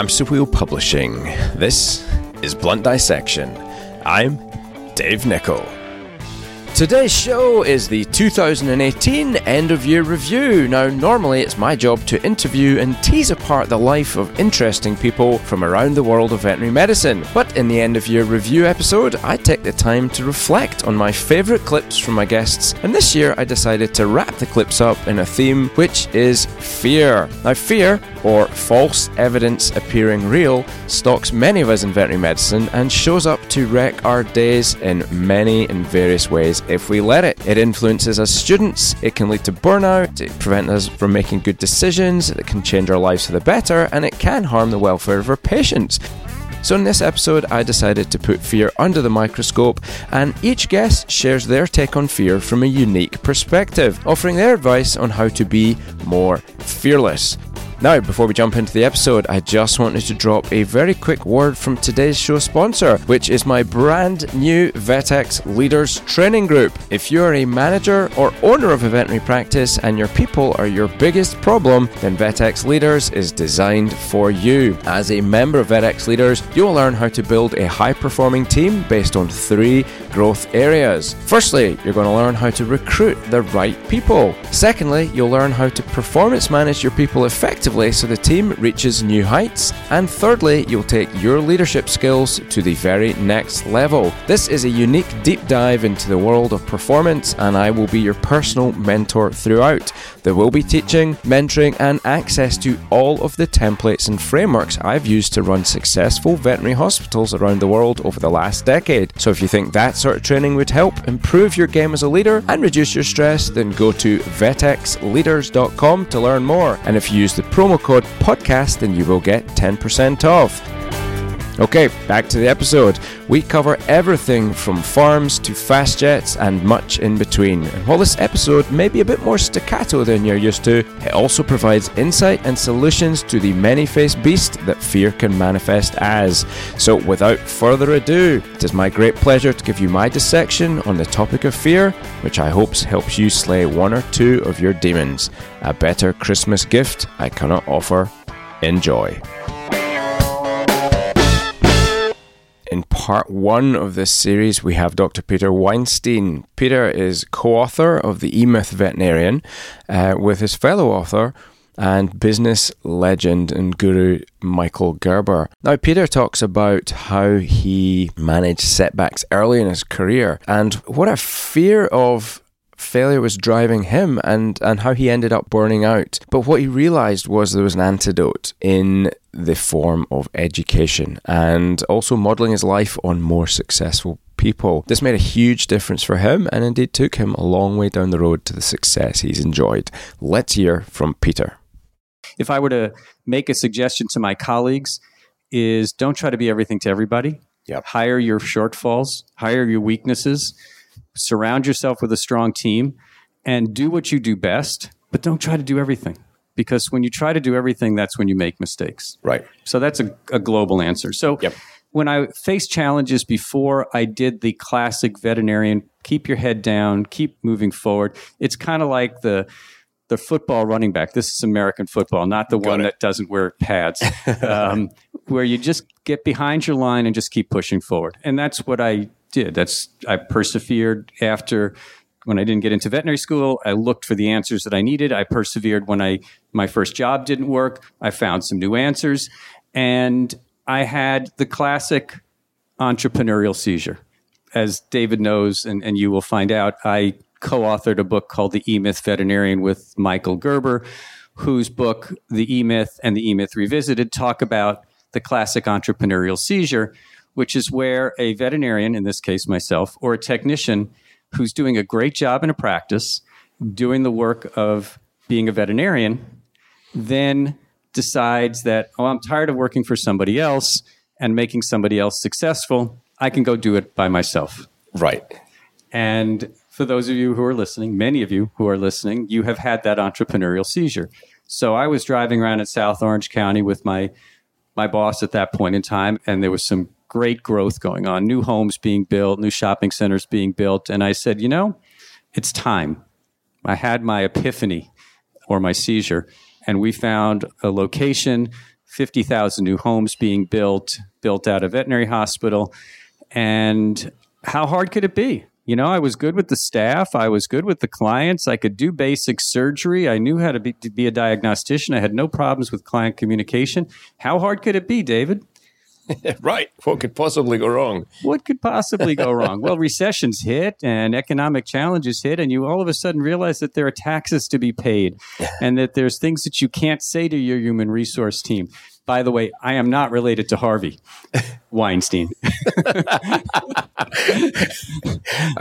Hamster Wheel Publishing. This is Blunt Dissection. I'm Dave Nicol. Today's show is the 2018 end of year review. Now, normally it's my job to interview and tease apart the life of interesting people from around the world of veterinary medicine. But in the end of year review episode, I take the time to reflect on my favourite clips from my guests, and this year I decided to wrap the clips up in a theme which is fear. Now, fear, or false evidence appearing real, stalks many of us in veterinary medicine and shows up to wreck our days in many and various ways if we let it. It influences us students, it can lead to burnout, it prevents us from making good decisions, it can change our lives for the better, and it can harm the welfare of our patients. So, in this episode, I decided to put fear under the microscope, and each guest shares their take on fear from a unique perspective, offering their advice on how to be more fearless. Now, before we jump into the episode, I just wanted to drop a very quick word from today's show sponsor, which is my brand new VetX Leaders Training Group. If you're a manager or owner of a veterinary practice and your people are your biggest problem, then VetX Leaders is designed for you. As a member of VetX Leaders, you'll learn how to build a high performing team based on three growth areas. Firstly, you're going to learn how to recruit the right people. Secondly, you'll learn how to performance manage your people effectively so the team reaches new heights. And thirdly, you'll take your leadership skills to the very next level. This is a unique deep dive into the world of performance, and I will be your personal mentor throughout. There will be teaching, mentoring, and access to all of the templates and frameworks I've used to run successful veterinary hospitals around the world over the last decade. So if you think that sort of training would help improve your game as a leader and reduce your stress, then go to vetexleaders.com to learn more. And if you use the promo code podcast, then you will get 10% off. Okay, back to the episode. We cover everything from farms to fast jets and much in between. And while this episode may be a bit more staccato than you're used to, it also provides insight and solutions to the many faced beast that fear can manifest as. So, without further ado, it is my great pleasure to give you my dissection on the topic of fear, which I hope helps you slay one or two of your demons. A better Christmas gift I cannot offer. Enjoy. In part one of this series, we have Dr. Peter Weinstein. Peter is co author of The E Myth Veterinarian uh, with his fellow author and business legend and guru Michael Gerber. Now, Peter talks about how he managed setbacks early in his career and what a fear of failure was driving him and, and how he ended up burning out. But what he realized was there was an antidote in the form of education and also modeling his life on more successful people. This made a huge difference for him and indeed took him a long way down the road to the success he's enjoyed. Let's hear from Peter. If I were to make a suggestion to my colleagues is don't try to be everything to everybody. Yep. Hire your shortfalls, hire your weaknesses, surround yourself with a strong team and do what you do best, but don't try to do everything because when you try to do everything, that's when you make mistakes. Right. So that's a, a global answer. So Yep. when I faced challenges before, I did the classic veterinarian keep your head down, keep moving forward. It's kind of like the the football running back. This is American football, not the one it. that doesn't wear pads, um, where you just get behind your line and just keep pushing forward. And that's what I did. That's I persevered after when I didn't get into veterinary school. I looked for the answers that I needed. I persevered when I my first job didn't work. I found some new answers, and I had the classic entrepreneurial seizure. As David knows, and, and you will find out, I co authored a book called The E Myth Veterinarian with Michael Gerber, whose book, The E Myth and The E Myth Revisited, talk about the classic entrepreneurial seizure, which is where a veterinarian, in this case myself, or a technician who's doing a great job in a practice, doing the work of being a veterinarian, then decides that, oh, I'm tired of working for somebody else and making somebody else successful. I can go do it by myself. Right. And for those of you who are listening, many of you who are listening, you have had that entrepreneurial seizure. So I was driving around in South Orange County with my my boss at that point in time, and there was some great growth going on, new homes being built, new shopping centers being built, and I said, you know, it's time. I had my epiphany or my seizure, and we found a location 50,000 new homes being built, built out a veterinary hospital. And how hard could it be? You know, I was good with the staff. I was good with the clients. I could do basic surgery. I knew how to be, to be a diagnostician. I had no problems with client communication. How hard could it be, David? right. What could possibly go wrong? What could possibly go wrong? well, recessions hit and economic challenges hit, and you all of a sudden realize that there are taxes to be paid and that there's things that you can't say to your human resource team. By the way, I am not related to Harvey Weinstein.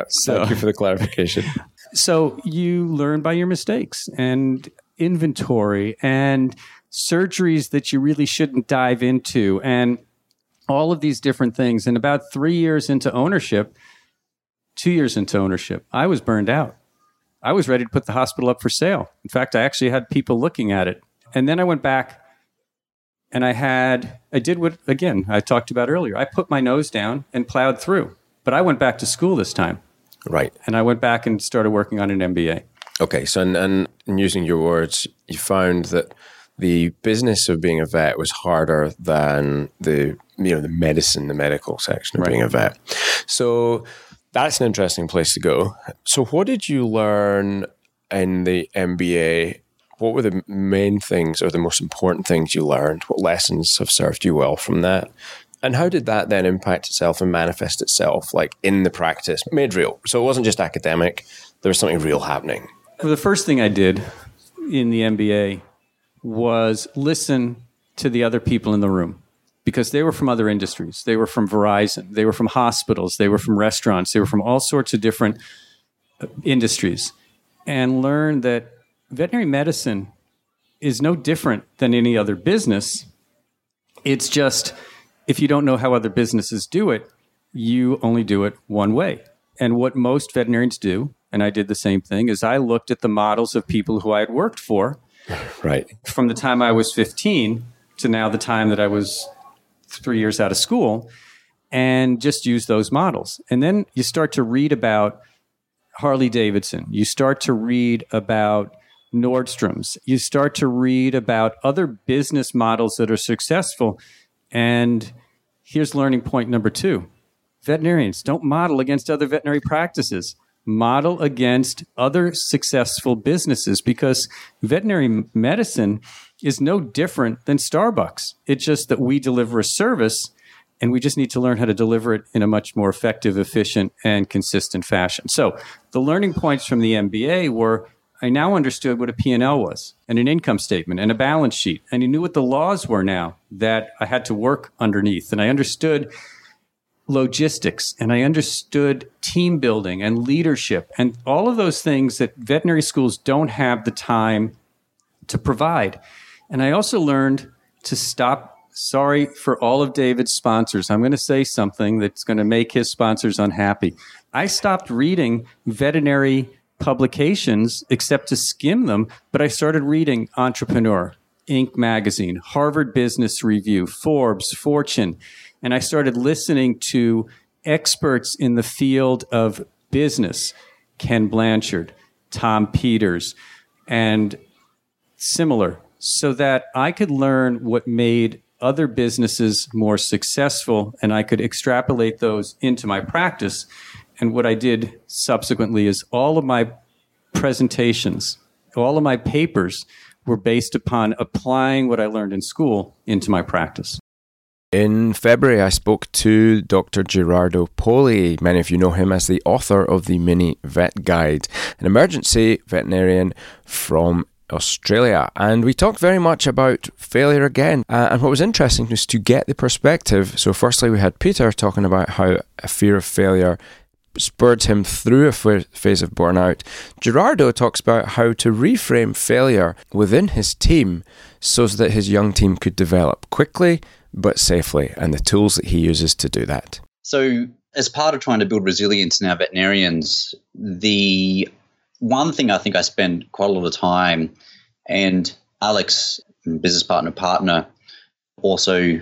so, Thank you for the clarification. So you learn by your mistakes and inventory and surgeries that you really shouldn't dive into and all of these different things. And about three years into ownership, two years into ownership, I was burned out. I was ready to put the hospital up for sale. In fact, I actually had people looking at it. And then I went back and I had, I did what, again, I talked about earlier. I put my nose down and plowed through. But I went back to school this time. Right. And I went back and started working on an MBA. Okay. So, and, and using your words, you found that the business of being a vet was harder than the, you know, the medicine, the medical section of right. being a vet. So that's an interesting place to go. So, what did you learn in the MBA what were the main things or the most important things you learned? What lessons have served you well from that? And how did that then impact itself and manifest itself, like in the practice, made real? So it wasn't just academic, there was something real happening. Well, the first thing I did in the MBA was listen to the other people in the room because they were from other industries. They were from Verizon, they were from hospitals, they were from restaurants, they were from all sorts of different uh, industries, and learn that veterinary medicine is no different than any other business. It's just if you don't know how other businesses do it, you only do it one way. And what most veterinarians do, and I did the same thing, is I looked at the models of people who I had worked for. Right. From the time I was 15 to now the time that I was three years out of school, and just use those models. And then you start to read about Harley Davidson. You start to read about Nordstrom's. You start to read about other business models that are successful. And here's learning point number two veterinarians don't model against other veterinary practices, model against other successful businesses because veterinary medicine is no different than Starbucks. It's just that we deliver a service and we just need to learn how to deliver it in a much more effective, efficient, and consistent fashion. So the learning points from the MBA were I now understood what a P&L was and an income statement and a balance sheet. And I knew what the laws were now that I had to work underneath. And I understood logistics and I understood team building and leadership and all of those things that veterinary schools don't have the time to provide. And I also learned to stop. Sorry for all of David's sponsors. I'm going to say something that's going to make his sponsors unhappy. I stopped reading veterinary publications except to skim them, but I started reading Entrepreneur, Inc. magazine, Harvard Business Review, Forbes, Fortune, and I started listening to experts in the field of business, Ken Blanchard, Tom Peters, and similar, so that I could learn what made other businesses more successful and I could extrapolate those into my practice and what I did subsequently is all of my presentations, all of my papers were based upon applying what I learned in school into my practice. In February, I spoke to Dr. Gerardo Poli. Many of you know him as the author of the Mini Vet Guide, an emergency veterinarian from Australia. And we talked very much about failure again. Uh, and what was interesting was to get the perspective. So, firstly, we had Peter talking about how a fear of failure spurred him through a phase of burnout, Gerardo talks about how to reframe failure within his team so that his young team could develop quickly but safely, and the tools that he uses to do that. So, as part of trying to build resilience in our veterinarians, the one thing I think I spend quite a lot of time, and Alex, business partner, partner, also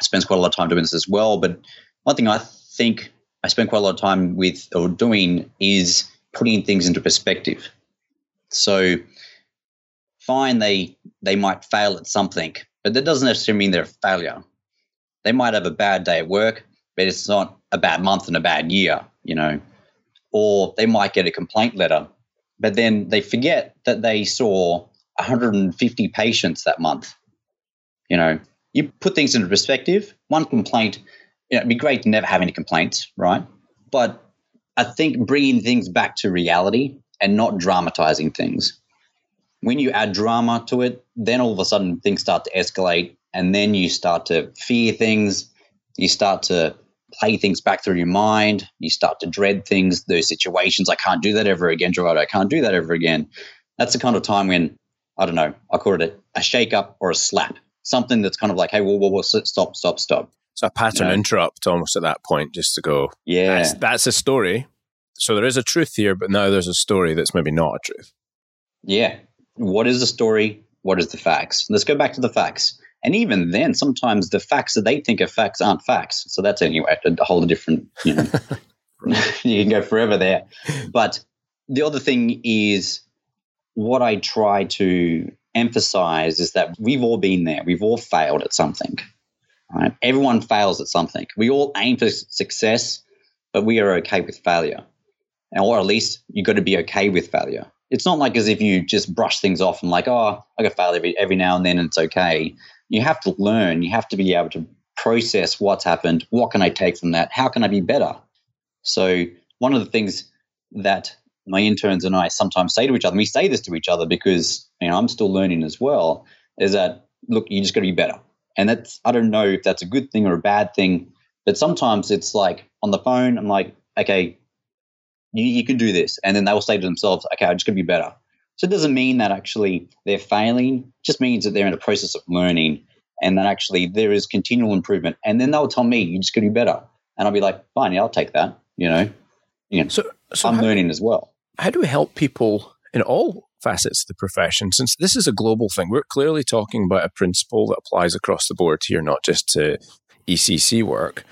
spends quite a lot of time doing this as well. But one thing I think I spend quite a lot of time with or doing is putting things into perspective. So fine they they might fail at something, but that doesn't necessarily mean they're a failure. They might have a bad day at work, but it's not a bad month and a bad year, you know. Or they might get a complaint letter, but then they forget that they saw 150 patients that month. You know, you put things into perspective. One complaint, you know, it'd be great to never have any complaints, right? But I think bringing things back to reality and not dramatizing things. When you add drama to it, then all of a sudden things start to escalate, and then you start to fear things. You start to play things back through your mind. You start to dread things, those situations. I can't do that ever again, Gerard. I can't do that ever again. That's the kind of time when, I don't know, I call it a, a shake up or a slap. Something that's kind of like, hey, whoa, whoa, whoa, stop, stop, stop. So a pattern you know? interrupt almost at that point, just to go, yeah, that's, that's a story. So there is a truth here, but now there's a story that's maybe not a truth. Yeah. What is the story? What is the facts? Let's go back to the facts. And even then, sometimes the facts that they think are facts aren't facts. So that's anyway a whole different, you know, you can go forever there. But the other thing is what I try to emphasize is that we've all been there. We've all failed at something. Right? Everyone fails at something. We all aim for success, but we are okay with failure. Or at least you've got to be okay with failure. It's not like as if you just brush things off and like, oh, I got fail every every now and then and it's okay. You have to learn. You have to be able to process what's happened. What can I take from that? How can I be better? So one of the things that my interns and I sometimes say to each other, we say this to each other because you know I'm still learning as well, is that look, you just got to be better. And that's I don't know if that's a good thing or a bad thing, but sometimes it's like on the phone, I'm like, okay, you, you can do this, and then they will say to themselves, okay, I'm just got to be better. So it doesn't mean that actually they're failing; it just means that they're in a process of learning, and that actually there is continual improvement. And then they'll tell me, you just got to be better, and I'll be like, fine, yeah, I'll take that. You know, you know, so, so I'm how, learning as well. How do we help people in all facets of the profession, since this is a global thing, we're clearly talking about a principle that applies across the board here, not just to ECC work.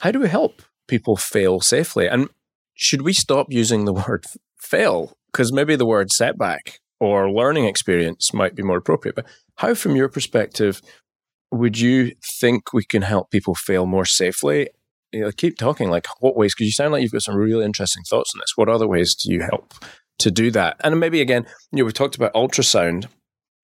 How do we help people fail safely? And should we stop using the word fail? Because maybe the word setback or learning experience might be more appropriate. But how, from your perspective, would you think we can help people fail more safely? You know, keep talking. Like, what ways? Because you sound like you've got some really interesting thoughts on this. What other ways do you help to do that. And maybe again, you know, we talked about ultrasound.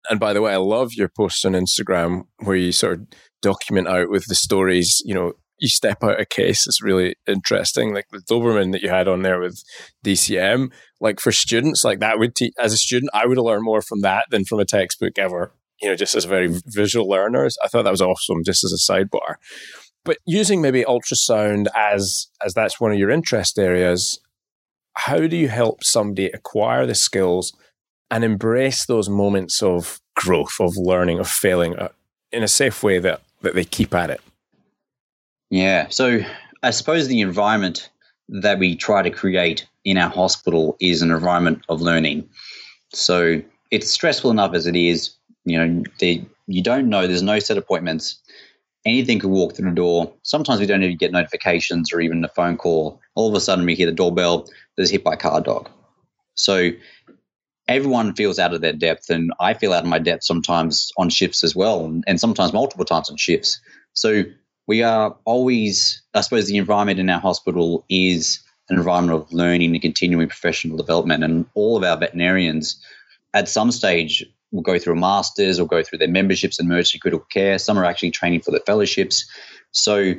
And by the way, I love your posts on Instagram where you sort of document out with the stories, you know, you step out a case. It's really interesting. Like the Doberman that you had on there with DCM, like for students, like that would teach, as a student, I would learned more from that than from a textbook ever, you know, just as a very visual learners. I thought that was awesome, just as a sidebar. But using maybe ultrasound as, as that's one of your interest areas, how do you help somebody acquire the skills and embrace those moments of growth, of learning, of failing uh, in a safe way that, that they keep at it? Yeah. So I suppose the environment that we try to create in our hospital is an environment of learning. So it's stressful enough as it is. You know, they, you don't know, there's no set appointments anything could walk through the door. Sometimes we don't even get notifications or even a phone call. All of a sudden, we hear the doorbell. There's hit by a car dog. So everyone feels out of their depth, and I feel out of my depth sometimes on shifts as well, and, and sometimes multiple times on shifts. So we are always, I suppose, the environment in our hospital is an environment of learning and continuing professional development, and all of our veterinarians at some stage will go through a master's or go through their memberships in emergency critical care. Some are actually training for their fellowships. So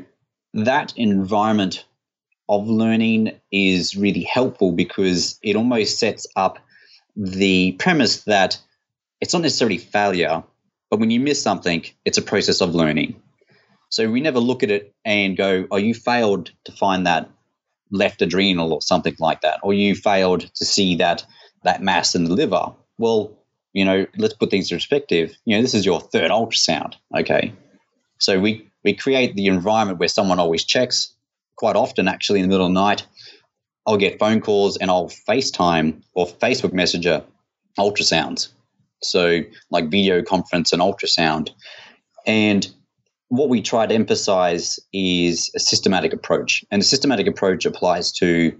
that environment of learning is really helpful because it almost sets up the premise that it's not necessarily failure, but when you miss something, it's a process of learning. So we never look at it and go, oh, you failed to find that left adrenal or something like that, or you failed to see that that mass in the liver. Well, you know, let's put things in perspective. You know, this is your third ultrasound. Okay. So we, we create the environment where someone always checks. Quite often, actually, in the middle of the night, I'll get phone calls and I'll FaceTime or Facebook Messenger ultrasounds. So, like video conference and ultrasound. And what we try to emphasize is a systematic approach. And the systematic approach applies to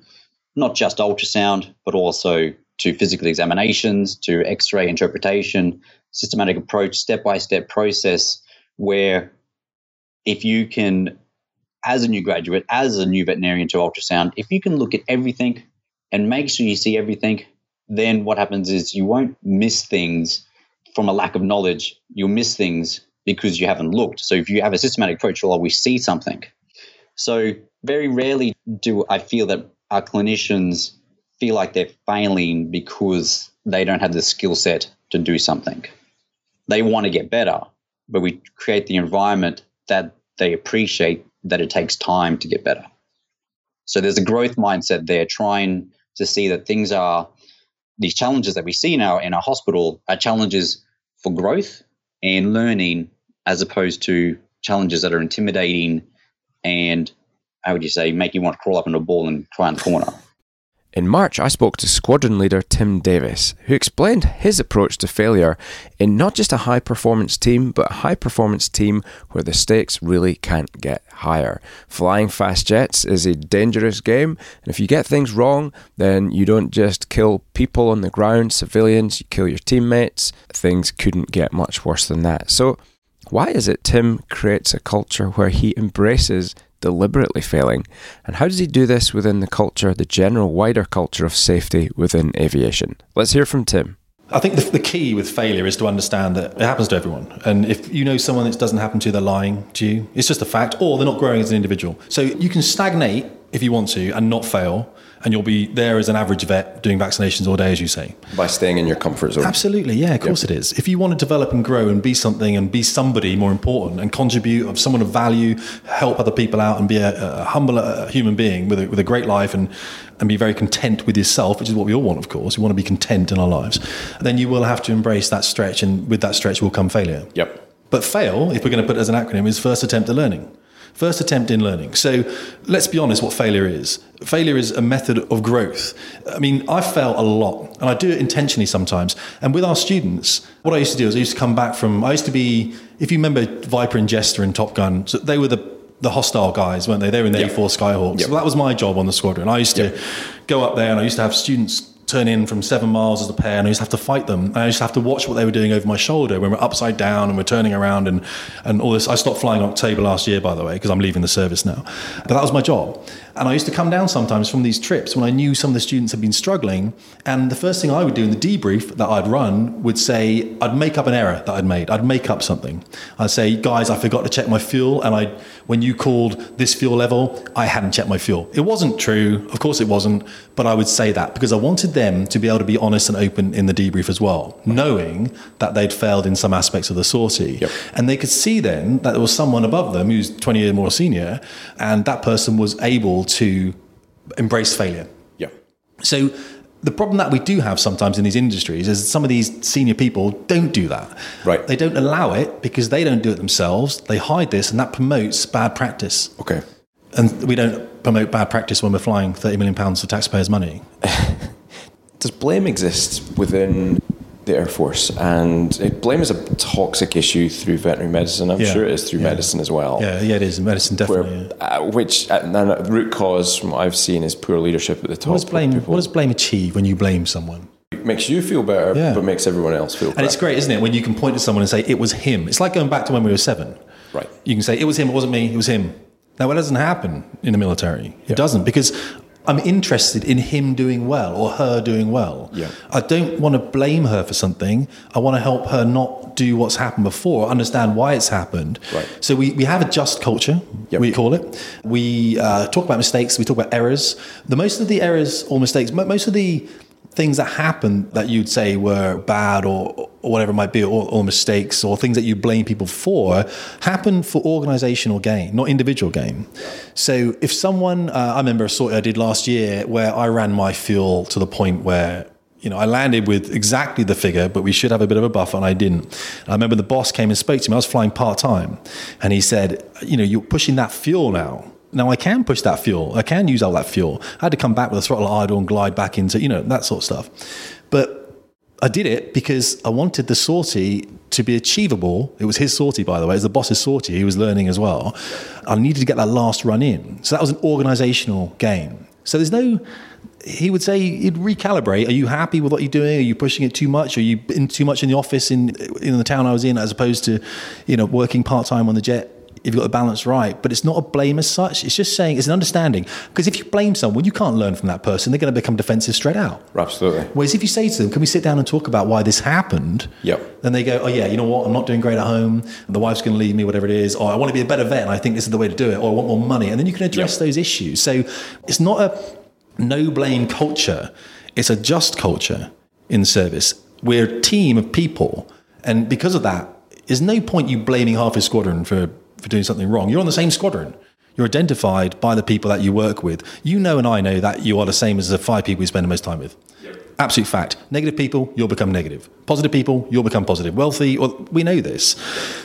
not just ultrasound, but also to physical examinations, to x ray interpretation, systematic approach, step by step process where if you can, as a new graduate, as a new veterinarian to ultrasound, if you can look at everything and make sure you see everything, then what happens is you won't miss things from a lack of knowledge. You'll miss things because you haven't looked. So if you have a systematic approach, you'll always see something. So very rarely do I feel that our clinicians feel like they're failing because they don't have the skill set to do something. They want to get better, but we create the environment that they appreciate that it takes time to get better. So there's a growth mindset there, trying to see that things are these challenges that we see now in our hospital are challenges for growth and learning as opposed to challenges that are intimidating and how would you say make you want to crawl up in a ball and cry in the corner. In March, I spoke to squadron leader Tim Davis, who explained his approach to failure in not just a high performance team, but a high performance team where the stakes really can't get higher. Flying fast jets is a dangerous game, and if you get things wrong, then you don't just kill people on the ground, civilians, you kill your teammates. Things couldn't get much worse than that. So, why is it Tim creates a culture where he embraces deliberately failing? And how does he do this within the culture, the general wider culture of safety within aviation? Let's hear from Tim. I think the, the, key with failure is to understand that it happens to everyone. And if you know someone that doesn't happen to, they're lying to you. It's just a fact, or they're not growing as an individual. So you can stagnate if you want to and not fail and you'll be there as an average vet doing vaccinations all day, as you say. By staying in your comfort zone. Absolutely, yeah, of course yep. it is. If you want to develop and grow and be something and be somebody more important and contribute of someone of value, help other people out and be a, a humble a human being with a, with a great life and, and be very content with yourself, which is what we all want, of course. We want to be content in our lives. Then you will have to embrace that stretch, and with that stretch will come failure. Yep. But fail, if we're going to put it as an acronym, is first attempt at learning. First attempt in learning. So let's be honest what failure is. Failure is a method of growth. I mean, I fail a lot and I do it intentionally sometimes. And with our students, what I used to do is I used to come back from, I used to be, if you remember Viper and Jester and Top Gun, so they were the the hostile guys, weren't they? They were in the yep. A4 Skyhawks. Yep. So that was my job on the squadron. I used to yep. go up there and I used to have students turn in from seven miles as a pair and I used to have to fight them. And I used to have to watch what they were doing over my shoulder when we're upside down and we're turning around and, and all this. I stopped flying October last year, by the way, because I'm leaving the service now. But that was my job. And I used to come down sometimes from these trips when I knew some of the students had been struggling. And the first thing I would do in the debrief that I'd run would say, I'd make up an error that I'd made. I'd make up something. I'd say, guys, I forgot to check my fuel. And I, when you called this fuel level, I hadn't checked my fuel. It wasn't true. Of course it wasn't. But I would say that because I wanted them to be able to be honest and open in the debrief as well, knowing that they'd failed in some aspects of the sortie. Yep. And they could see then that there was someone above them who's 20 years more senior, and that person was able to embrace failure. Yeah. So the problem that we do have sometimes in these industries is some of these senior people don't do that. Right. They don't allow it because they don't do it themselves. They hide this, and that promotes bad practice. Okay. And we don't promote bad practice when we're flying 30 million pounds of taxpayers' money. Does blame exist within the Air Force, and it, blame is a toxic issue through veterinary medicine. I'm yeah. sure it is through yeah. medicine as well. Yeah, yeah, it is. Medicine definitely. Where, uh, which uh, the root cause, from what I've seen, is poor leadership at the top. What does blame? What does blame achieve when you blame someone? It makes you feel better, yeah. but makes everyone else feel. Better. And it's great, isn't it, when you can point to someone and say it was him. It's like going back to when we were seven. Right. You can say it was him. It wasn't me. It was him. Now, it doesn't happen in the military. It doesn't because I'm interested in him doing well or her doing well. Yeah. I don't want to blame her for something. I want to help her not do what's happened before, understand why it's happened. Right. So we, we have a just culture, yep. we call it. We uh, talk about mistakes, we talk about errors. The most of the errors or mistakes, most of the things that happened that you'd say were bad or, or whatever it might be, or, or, mistakes or things that you blame people for, happen for organizational gain, not individual gain. So if someone, uh, I remember a sort I did last year where I ran my fuel to the point where you know, I landed with exactly the figure, but we should have a bit of a buffer, and I didn't. I remember the boss came and spoke to me. I was flying part time, and he said, "You know, you're pushing that fuel now." Now I can push that fuel. I can use all that fuel. I had to come back with a throttle idle and glide back into, you know, that sort of stuff. But I did it because I wanted the sortie to be achievable. It was his sortie, by the way. It was the boss's sortie. He was learning as well. I needed to get that last run in. So that was an organizational game. So there's no. He would say he'd recalibrate. Are you happy with what you're doing? Are you pushing it too much? Are you in too much in the office in in the town I was in, as opposed to, you know, working part time on the jet? If you've got the balance right, but it's not a blame as such. It's just saying it's an understanding. Because if you blame someone, you can't learn from that person. They're going to become defensive straight out. Absolutely. Whereas if you say to them, "Can we sit down and talk about why this happened?" Yep. Then they go, "Oh yeah, you know what? I'm not doing great at home. The wife's going to leave me, whatever it is. Or I want to be a better vet, and I think this is the way to do it. Or I want more money." And then you can address Yep. those issues. So it's not a no blame culture. It's a just culture in service. We're a team of people, and because of that, there's no point you blaming half a squadron for for doing something wrong. You're on the same squadron. You're identified by the people that you work with. You know, and I know that you are the same as the five people you spend the most time with. Absolute fact. Negative people, you'll become negative. Positive people, you'll become positive. Wealthy, well, we know this.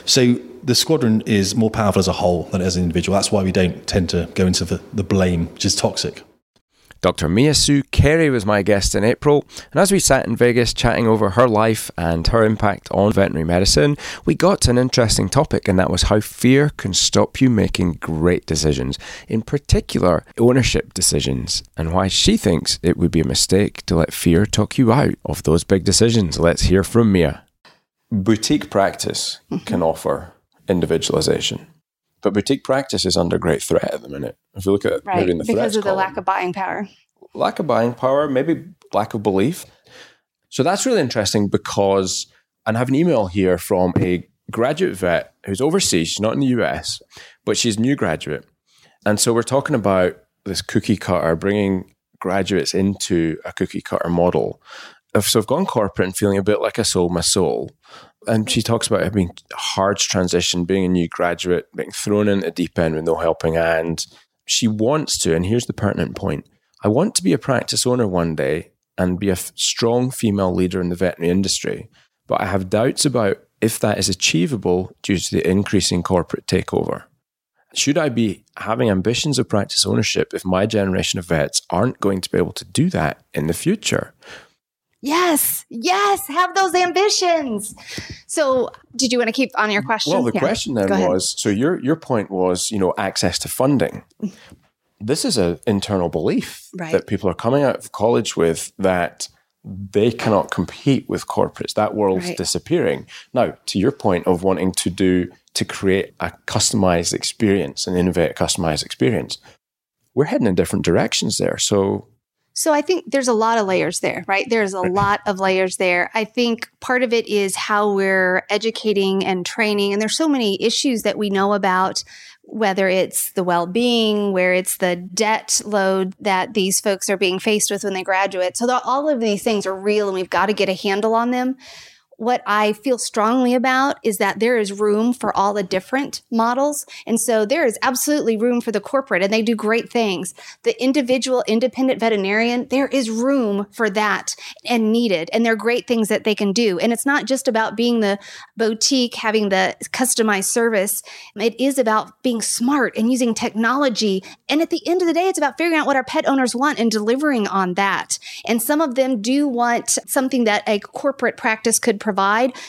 So the squadron is more powerful as a whole than as an individual. That's why we don't tend to go into the, the blame, which is toxic. Dr. Mia Sue Carey was my guest in April, and as we sat in Vegas chatting over her life and her impact on veterinary medicine, we got to an interesting topic, and that was how fear can stop you making great decisions, in particular, ownership decisions, and why she thinks it would be a mistake to let fear talk you out of those big decisions. Let's hear from Mia. Boutique practice can mm-hmm. offer individualization. But boutique practice is under great threat at the minute. If you look at Right. maybe in the Because of the column lack of buying power. lack of buying power, maybe lack of belief. So that's really interesting because, and I have an email here from a graduate vet who's overseas, she's not in the US, but she's a new graduate. And so we're talking about this cookie cutter, bringing graduates into a cookie cutter model. If- So I've gone corporate and feeling a bit like I sold my soul. And she talks about it being hard transition, being a new graduate, being thrown in the deep end with no helping hand. She wants to, and here's the pertinent point I want to be a practice owner one day and be a f- strong female leader in the veterinary industry, but I have doubts about if that is achievable due to the increasing corporate takeover. Should I be having ambitions of practice ownership if my generation of vets aren't going to be able to do that in the future? Yes, yes, have those ambitions. So, did you want to keep on your question? Well, the Yeah. question then Go ahead. was so your your point was, you know, access to funding. This is an internal belief Right. that people are coming out of college with that they cannot compete with corporates. That world's Right. disappearing. Now, to your point of wanting to do to create a customized experience and innovate a customized experience, we're heading in different directions there. So So I think there's a lot of layers there, right? There's a lot of layers there. I think part of it is how we're educating and training. And there's so many issues that we know about, whether it's the well being, where it's the debt load that these folks are being faced with when they graduate. So all of these things are real and we've got to get a handle on them. What I feel strongly about is that there is room for all the different models. And so there is absolutely room for the corporate, and they do great things. The individual independent veterinarian, there is room for that and needed. And there are great things that they can do. And it's not just about being the boutique, having the customized service. It is about being smart and using technology. And at the end of the day, it's about figuring out what our pet owners want and delivering on that. And some of them do want something that a corporate practice could provide.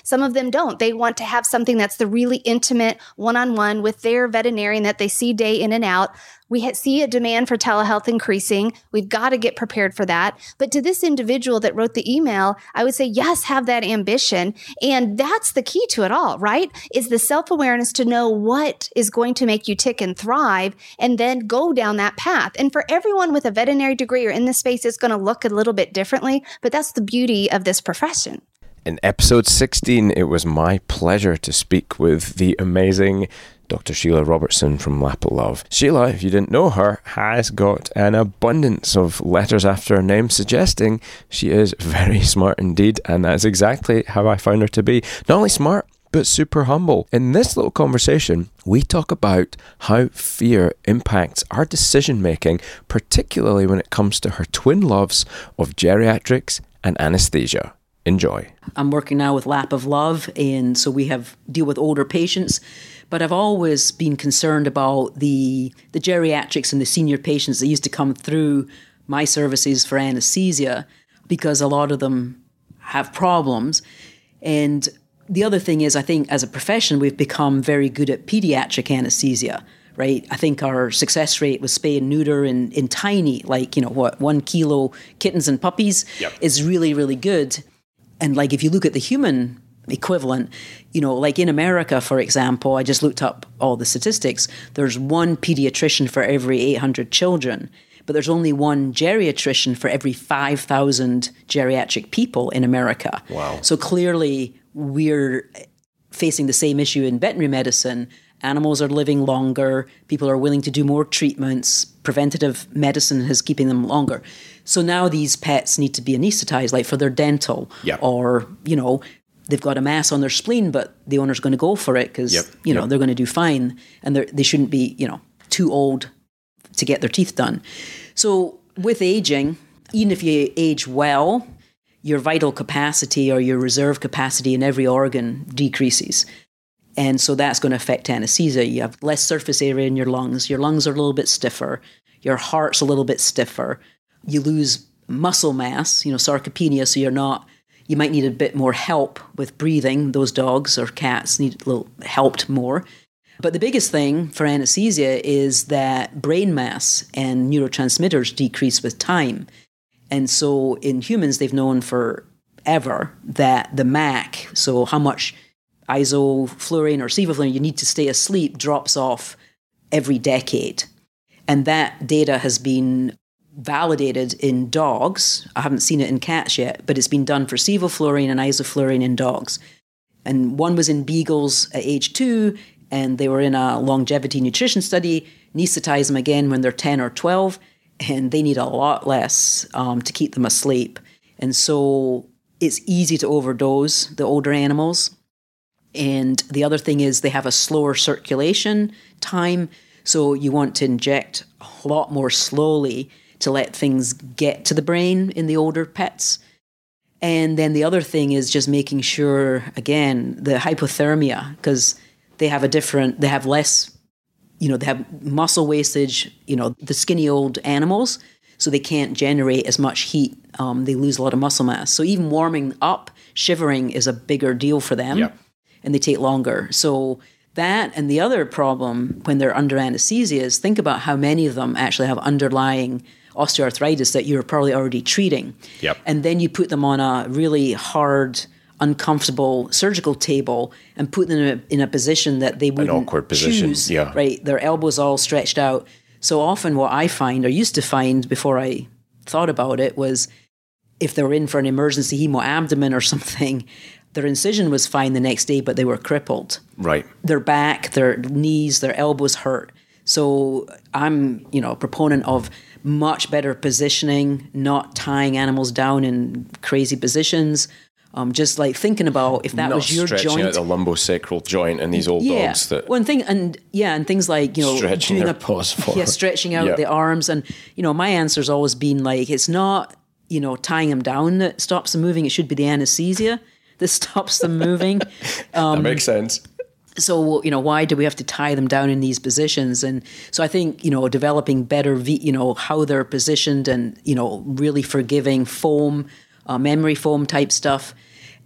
Some of them don't. They want to have something that's the really intimate one on one with their veterinarian that they see day in and out. We see a demand for telehealth increasing. We've got to get prepared for that. But to this individual that wrote the email, I would say, yes, have that ambition. And that's the key to it all, right? Is the self awareness to know what is going to make you tick and thrive and then go down that path. And for everyone with a veterinary degree or in this space, it's going to look a little bit differently. But that's the beauty of this profession. In episode 16, it was my pleasure to speak with the amazing Dr. Sheilah Robertson from Lap of Love. Sheilah, if you didn't know her, has got an abundance of letters after her name suggesting she is very smart indeed, and that's exactly how I found her to be. Not only smart, but super humble. In this little conversation, we talk about how fear impacts our decision making, particularly when it comes to her twin loves of geriatrics and anesthesia. Enjoy. I'm working now with Lap of Love, and so we have deal with older patients. But I've always been concerned about the the geriatrics and the senior patients that used to come through my services for anesthesia because a lot of them have problems. And the other thing is, I think as a profession, we've become very good at pediatric anesthesia right? I think our success rate with spay and neuter in, in tiny, like, you know, what, one kilo kittens and puppies Yep. is really, really good. And like, if you look at the human equivalent, you know, like in America, for example, I just looked up all the statistics. There's one pediatrician for every 800 children, but there's only one geriatrician for every 5,000 geriatric people in America. Wow. So clearly, we're facing the same issue in veterinary medicine. Animals are living longer. People are willing to do more treatments. Preventative medicine is keeping them longer. So now these pets need to be anesthetized, like for their dental, Yeah. or you know they've got a mass on their spleen, but the owner's going to go for it because Yep, you know yep. they're going to do fine, and they shouldn't be you know too old to get their teeth done. So with aging, even if you age well, your vital capacity or your reserve capacity in every organ decreases. And so that's going to affect anesthesia. You have less surface area in your lungs. Your lungs are a little bit stiffer. Your heart's a little bit stiffer. You lose muscle mass, you know, sarcopenia. So you're not, you might need a bit more help with breathing. Those dogs or cats need a little helped more. But the biggest thing for anesthesia is that brain mass and neurotransmitters decrease with time. And so in humans, they've known forever that the MAC, so how much isoflurane or sevoflurane you need to stay asleep, drops off every decade. And that data has been validated in dogs. I haven't seen it in cats yet, but it's been done for sevoflurane and isoflurane in dogs. And one was in beagles at age two, and they were in a longevity nutrition study. Anesthetize them again when they're 10 or 12, and they need a lot less um, to keep them asleep. And so it's easy to overdose the older animals. And the other thing is they have a slower circulation time. So you want to inject a lot more slowly to let things get to the brain in the older pets. And then the other thing is just making sure, again, the hypothermia, because they have a different, they have less, you know, they have muscle wastage, you know, the skinny old animals, so they can't generate as much heat. Um, they lose a lot of muscle mass. So even warming up, shivering is a bigger deal for them Yeah. and they take longer. So that and the other problem when they're under anesthesia is think about how many of them actually have underlying osteoarthritis that you're probably already treating. Yep. And then you put them on a really hard, uncomfortable surgical table and put them in a, in a position that they wouldn't awkward position, choose, yeah. Right. Their elbows all stretched out. So often what I find or used to find before I thought about it was if they were in for an emergency hemoabdomen or something, their incision was fine the next day, but they were crippled. Right. Their back, their knees, their elbows hurt. So I'm, you know, a proponent of much better positioning, not tying animals down in crazy positions. Um, just like thinking about if that Not was your stretching joint. out the lumbosacral joint in these old yeah. dogs that One thing, and yeah, and things like you know, Stretching doing their a- paws forward. yeah, stretching out Yeah. the arms, and you know, my answer's always been like, it's not you know tying them down that stops them moving. It should be the anesthesia that stops them moving. that makes sense. So you know why do we have to tie them down in these positions? And so i think you know developing better you know how they're positioned and you know really forgiving foam uh, memory foam type stuff.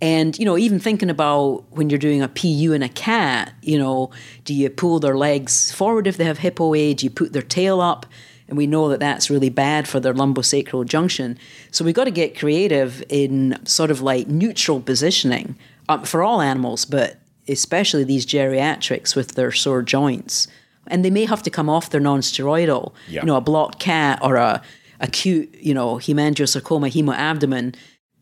And you know even thinking about when you're doing a pu in a cat you know do you pull their legs forward if they have hip oa do you put their tail up? And we know that that's really bad for their lumbosacral junction. So we've got to get creative in sort of like neutral positioning um, for all animals but especially these geriatrics with their sore joints. And they may have to come off their non-steroidal. Yeah. You know, a blocked cat or a acute, you know, hemangiosarcoma hemoabdomen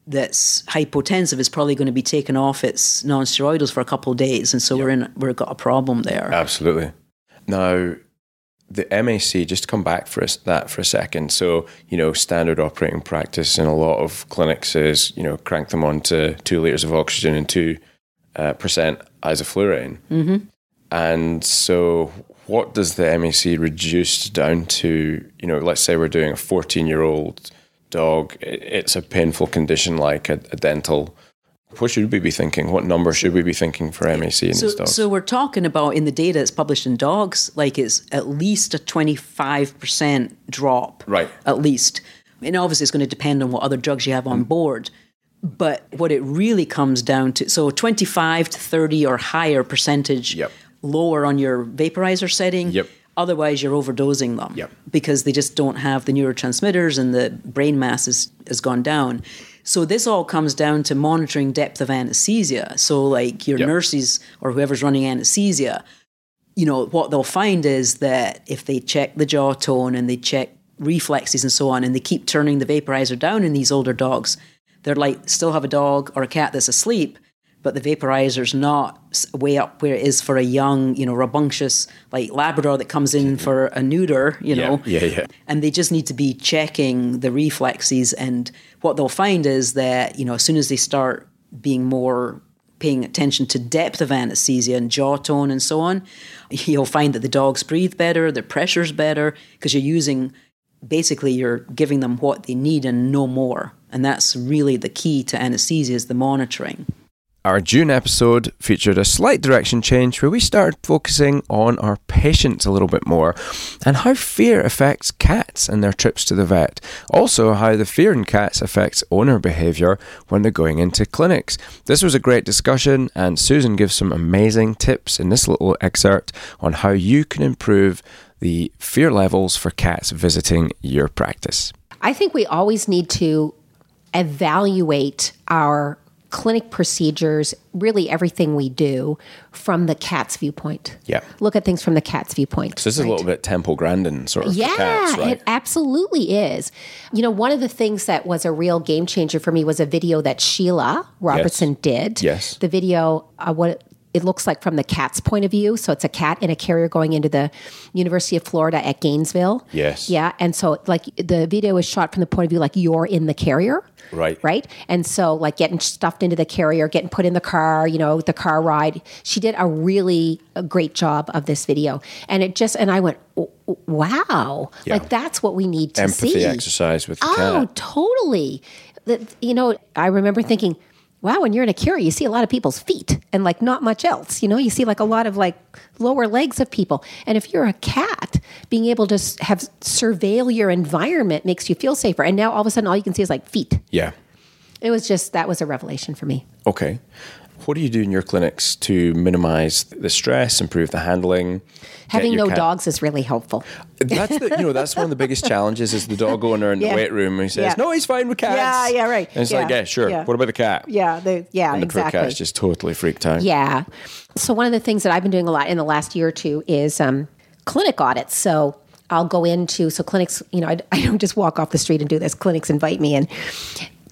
that's hypotensive is probably going to be taken off its non-steroidals for a couple of days. And so we're in we've got a problem there. Absolutely. Now, the MAC, just to come back for us, that for a second. So, you know, standard operating practice in a lot of clinics is, you know, crank them on to two liters of oxygen and two uh, percent isoflurane. Mm-hmm. And so, what does the MAC reduce down to? You know, let's say we're doing a 14 year old dog, it's a painful condition like a, a dental. What should we be thinking? What number should we be thinking for MAC in So, these dogs? so we're talking about in the data that's published in dogs, like it's at least a 25% drop. Right. At least. And obviously it's going to depend on what other drugs you have Mm. on board. But what it really comes down to, so 25 to 30 or higher percentage Yep. lower on your vaporizer setting. Yep. Otherwise, you're overdosing them Yep. because they just don't have the neurotransmitters and the brain mass is, has gone down. So this all comes down to monitoring depth of anesthesia. So like your nurses or whoever's running anesthesia, you know, what they'll find is that if they check the jaw tone and they check reflexes and so on, and they keep turning the vaporizer down in these older dogs, they're like still have a dog or a cat that's asleep, but the vaporizer's not way up where it is for a young, you know, rambunctious like Labrador that comes in for a neuter, you know. yeah, yeah. And they just need to be checking the reflexes. And what they'll find is that, you know, as soon as they start being more paying attention to depth of anesthesia and jaw tone and so on, you'll find that the dogs breathe better, their pressure's better, because you're using basically you're giving them what they need and no more. And that's really the key to anesthesia is the monitoring. Our June episode featured a slight direction change where we started focusing on our patients a little bit more and how fear affects cats and their trips to the vet. Also, how the fear in cats affects owner behaviour when they're going into clinics. This was a great discussion, and Susan gives some amazing tips in this little excerpt on how you can improve the fear levels for cats visiting your practice. I think we always need to evaluate our clinic procedures, really everything we do, from the cat's viewpoint. Yeah. Look at things from the cat's viewpoint. So this is a little bit Temple Grandin sort of Yeah, cats, right? it absolutely is. You know, one of the things that was a real game changer for me was a video that Sheilah Robertson did. Yes. The video, uh, what it looks like from the cat's point of view. So it's a cat in a carrier going into the University of Florida at Gainesville. Yes. Yeah. And so, like, the video is shot from the point of view like you're in the carrier. Right. Right. And so, like, getting stuffed into the carrier, getting put in the car, you know, the car ride. She did a really great job of this video. And it just, and I went, "W- w- wow. Yeah. Like, that's what we need to Empathy see. exercise with the Oh, cat. totally. That you know, I remember thinking, wow, when you're in a carrier, you see a lot of people's feet and like not much else. You know, you see like a lot of like lower legs of people. And if you're a cat, being able to have surveil your environment makes you feel safer. And now all of a sudden, all you can see is like feet. Yeah. It was just that was a revelation for me. Okay. What do you do in your clinics to minimize the stress, improve the handling? Having no cat- dogs is really helpful. That's the, you know that's one of the biggest challenges is the dog owner in Yeah. the weight room. He says, Yeah. "No, he's fine with cats." Yeah, yeah, right. And it's Yeah, like, "Yeah, sure. What about the cat?" Yeah, they, yeah, And the poor exactly. cat's just totally freaked out. Yeah. So one of the things that I've been doing a lot in the last year or two is um, clinic audits. So I'll go into so clinics. You know, I, I don't just walk off the street and do this. Clinics invite me in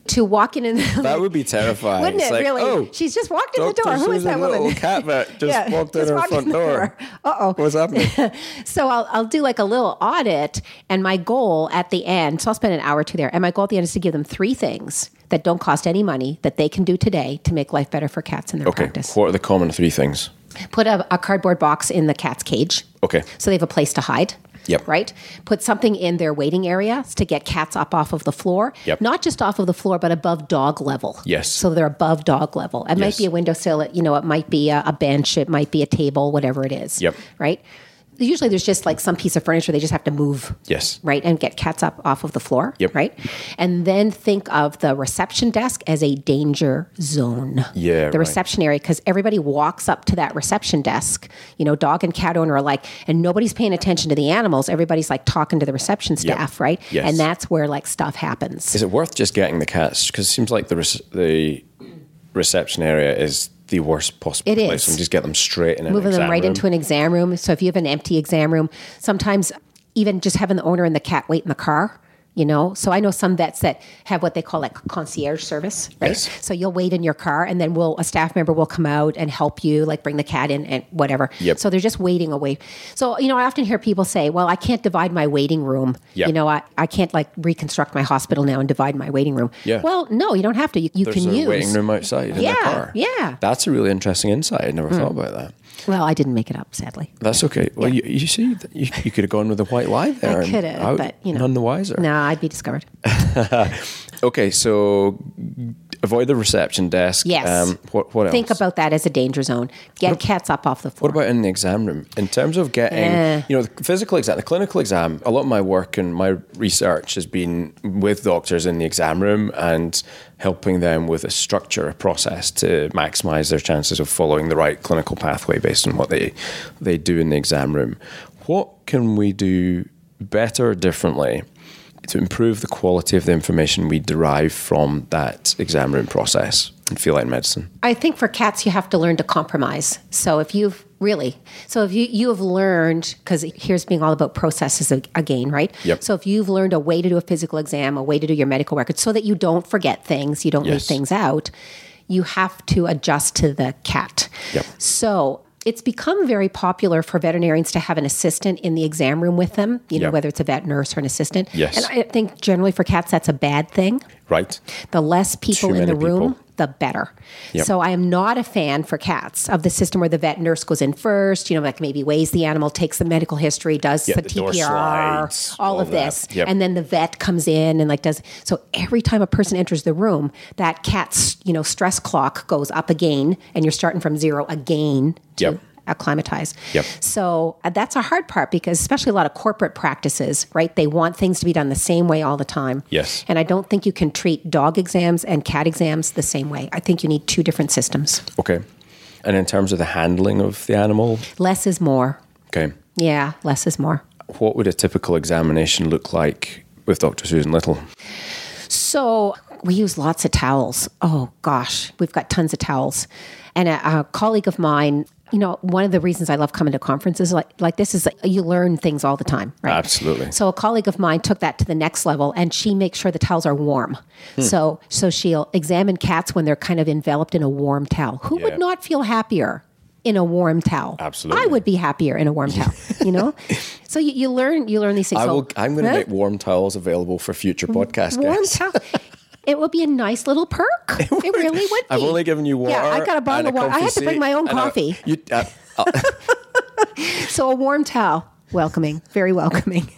to walk in and That would be terrifying. wouldn't It's it like, really? Oh, She's just walked in the door. Who is that woman? Little cat vet just Yeah, walked in just our walked front in door. door. Uh-oh. What's happening? So I'll, I'll do like a little audit, and my goal at the end, so I'll spend an hour or two there, and my goal at the end is to give them three things that don't cost any money that they can do today to make life better for cats in their Okay. practice. What are the common three things? Put a, a cardboard box in the cat's cage. Okay. So they have a place to hide. Yep. Right? Put something in their waiting areas to get cats up off of the floor. Yep. Not just off of the floor, but above dog level. Yes. So they're above dog level. It Yes. might be a windowsill, you know, it might be a, a bench, it might be a table, whatever it is. Yep. Right? Usually there's just like some piece of furniture they just have to move Yes. right and get cats up off of the floor Yep. right and then think of the reception desk as a danger zone Yeah, the right. reception area because everybody walks up to that reception desk you know dog and cat owner are like and nobody's paying attention to the animals everybody's like talking to the reception staff right Yes. and that's where like stuff happens Is it worth just getting the cats? Because it seems like the rec- the reception area is the worst possible It place. is. And just get them straight in an moving them right room. into an exam room. So if you have an empty exam room, sometimes even just having the owner and the cat wait in the car. You know, so I know some vets that have what they call like concierge service, right? Yes. So you'll wait in your car, and then we'll a staff member will come out and help you, like bring the cat in and whatever. Yep. So they're just waiting away. So you know, I often hear people say, "Well, I can't divide my waiting room. Yep. You know, I, I can't like reconstruct my hospital now and divide my waiting room." Yeah. Well, no, you don't have to. You, you There's can a use waiting room outside in Yeah, the car. yeah. That's a really interesting insight. I never mm. thought about that. Well, I didn't make it up, sadly. That's okay. Well, you, you see, you, you could have gone with a white lie there. I could have, but you know, none the wiser. No, I'd be discovered. Okay, so avoid the reception desk. Yes. Um, what, what else? Think about that as a danger zone. Get cats up off the floor. What about in the exam room? In terms of getting, Eh. you know, the physical exam, the clinical exam, a lot of my work and my research has been with doctors in the exam room and helping them with a structure, a process to maximize their chances of following the right clinical pathway based on what they they do in the exam room. What can we do better or differently to improve the quality of the information we derive from that exam room process in feline medicine? I think for cats, you have to learn to compromise. So if you've really, so if you, you have learned, because here's being all about processes ag- again, right? Yep. So if you've learned a way to do a physical exam, a way to do your medical records, so that you don't forget things, you don't leave things out, you have to adjust to the cat. Yep. So it's become very popular for veterinarians to have an assistant in the exam room with them, you know, Yep. whether it's a vet nurse or an assistant. Yes. And I think generally for cats, that's a bad thing. Right? The less people Too in the room, people. the better. Yep. So I am not a fan for cats of the system where the vet nurse goes in first, you know, like maybe weighs the animal, takes the medical history, does Yeah, the TPR, slides, all, all of that. this. Yep. And then the vet comes in and like does so every time a person enters the room, that cat's, you know, stress clock goes up again and you're starting from zero again Yep. Acclimatize. Yep. So uh, that's a hard part because especially a lot of corporate practices, right? They want things to be done the same way all the time. Yes. And I don't think you can treat dog exams and cat exams the same way. I think you need two different systems. Okay. And in terms of the handling of the animal, Less is more. okay, Yeah, less is more. what would a typical examination look like with Dr. Susan Little? So we use lots of towels. Oh gosh, we've got tons of towels. And a, a colleague of mine, you know, one of the reasons I love coming to conferences like, like this is like, you learn things all the time, right? Absolutely. So a colleague of mine took that to the next level, and she makes sure the towels are warm. Hmm. So so she'll examine cats when they're kind of enveloped in a warm towel. Who Yeah. would not feel happier? In a warm towel, Absolutely. I would be happier in a warm towel. You know, so you, you learn you learn these things. I will, I'm going to Huh? make warm towels available for future podcast warm guests. It would be a nice little perk. It, really would be. I've only given you water. Yeah, I got a bottle of water. I had to bring my own and a- coffee. you, uh, So a warm towel, welcoming, very welcoming.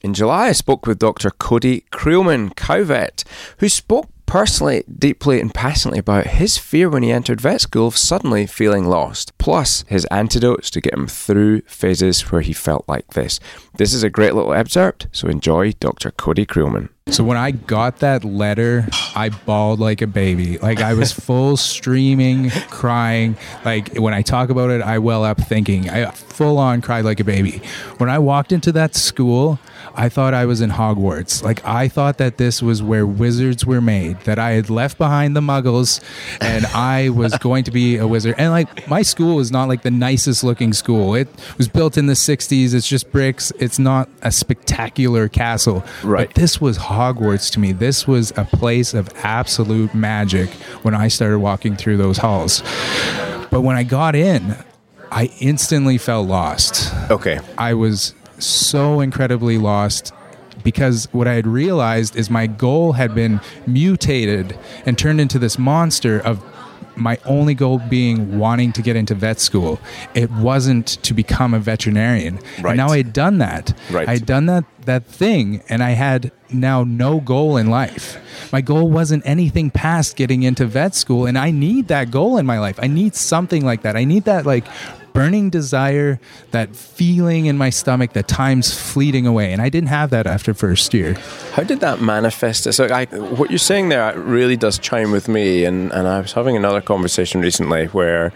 In July, I spoke with Dr. Cody Creelman, cow vet, who spoke personally, deeply, and passionately about his fear when he entered vet school of suddenly feeling lost, plus his antidotes to get him through phases where he felt like this. This is a great little excerpt, so enjoy Dr. Cody Creelman. So when I got that letter, I bawled like a baby. Like I was full streaming, crying. Like when I talk about it, I well up thinking. I full on cried like a baby. When I walked into that school, I thought I was in Hogwarts. Like I thought that this was where wizards were made. That I had left behind the muggles and I was going to be a wizard. And like my school was not like the nicest looking school. It was built in the 60s. It's just bricks. It's not a spectacular castle. Right. But this was Hogwarts to me. This was a place of absolute magic when I started walking through those halls. But when I got in, I instantly felt lost. Okay. I was so incredibly lost because what I had realized is my goal had been mutated and turned into this monster of my only goal being wanting to get into vet school. It wasn't to become a veterinarian. Right. And now I had done that. Right. I had done that that thing and I had now no goal in life. My goal wasn't anything past getting into vet school and I need that goal in my life. I need something like that. I need that like burning desire, that feeling in my stomach that time's fleeting away. And I didn't have that after first year. How did that manifest? So, I, what you're saying there really does chime with me. And, and I was having another conversation recently where,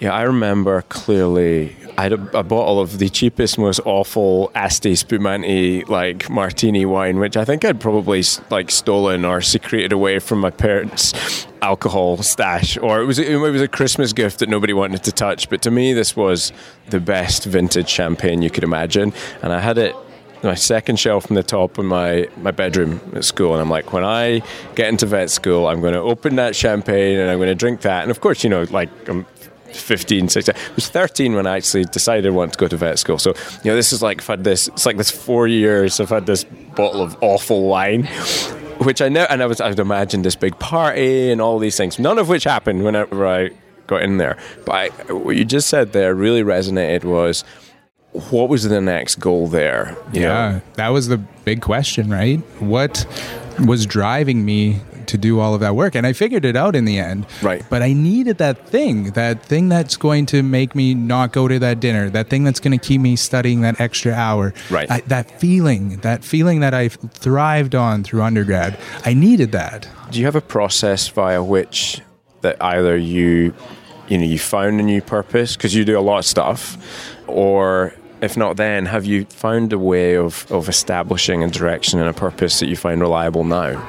yeah, I remember clearly. I had a, a bottle of the cheapest, most awful Asti Spumante like martini wine, which I think I'd probably like stolen or secreted away from my parents' alcohol stash, or it was it was a Christmas gift that nobody wanted to touch. But to me, this was the best vintage champagne you could imagine, and I had it my second shelf from the top in my, my bedroom at school. And I'm like, when I get into vet school, I'm going to open that champagne and I'm going to drink that. And of course, you know, like I'm 15, 16. I was 13 when I actually decided I wanted to go to vet school. So, you know, this is like, I've had this, it's like this four years I've had this bottle of awful wine. Which I know, and I was, I'd imagined this big party and all these things, none of which happened whenever I got in there. But I, what you just said there really resonated was, what was the next goal there? You know? Yeah, that was the big question, right? What was driving me to do all of that work? And I figured it out in the end. Right. But I needed that thing, that thing that's going to make me not go to that dinner, that thing that's going to keep me studying that extra hour. Right. I, that feeling, that feeling that I thrived on through undergrad. I needed that. Do you have a process via which that either you, you know, you found a new purpose because you do a lot of stuff, or if not then, have you found a way of, of establishing a direction and a purpose that you find reliable now?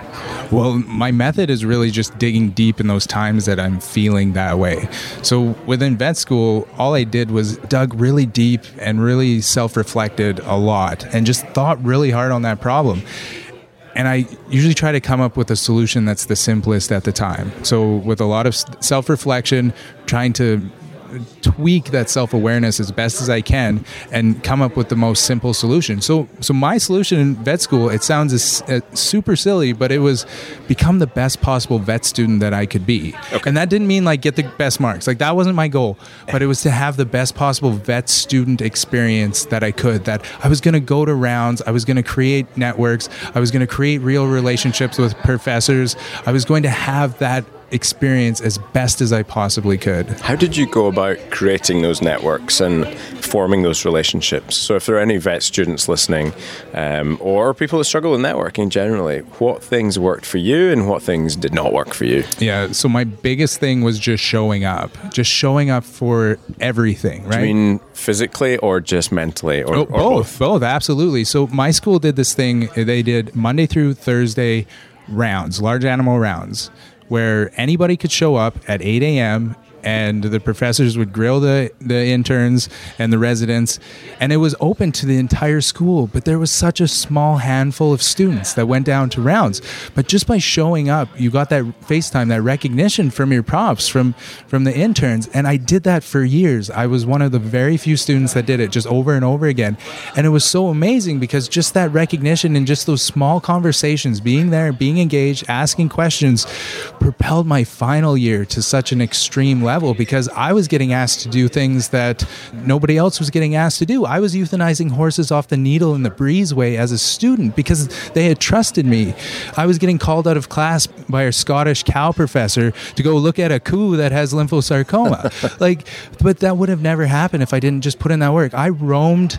Well, my method is really just digging deep in those times that I'm feeling that way. So within vet school, all I did was dug really deep and really self reflected a lot and just thought really hard on that problem. And I usually try to come up with a solution that's the simplest at the time. So, with a lot of self reflection, trying to tweak that self awareness as best as I can and come up with the most simple solution. So, so my solution in vet school, it sounds as, uh, super silly, but it was become the best possible vet student that I could be. Okay. And that didn't mean like get the best marks. Like that wasn't my goal, but it was to have the best possible vet student experience that I could. That I was going to go to rounds, I was going to create networks, I was going to create real relationships with professors. I was going to have that experience as best as I possibly could. How did you go about creating those networks and forming those relationships? So, if there are any vet students listening um, or people that struggle with networking generally, what things worked for you and what things did not work for you? Yeah, so my biggest thing was just showing up, just showing up for everything, right? Do you mean physically or just mentally? Or, oh, or both, both, both, absolutely. So, my school did this thing, they did Monday through Thursday rounds, large animal rounds where anybody could show up at 8 a.m and the professors would grill the, the interns and the residents. And it was open to the entire school but there was such a small handful of students that went down to rounds. But just by showing up you got that facetime that recognition from your profs from from the interns. And i did that for years. I was one of the very few students that did it just over and over again. And it was so amazing because just that recognition and just those small conversations being there being engaged asking questions propelled my final year to such an extreme level level because I was getting asked to do things that nobody else was getting asked to do. I was euthanizing horses off the needle in the breezeway as a student because they had trusted me. I was getting called out of class by our Scottish cow professor to go look at a coup that has lymphosarcoma. like, but that would have never happened if I didn't just put in that work. I roamed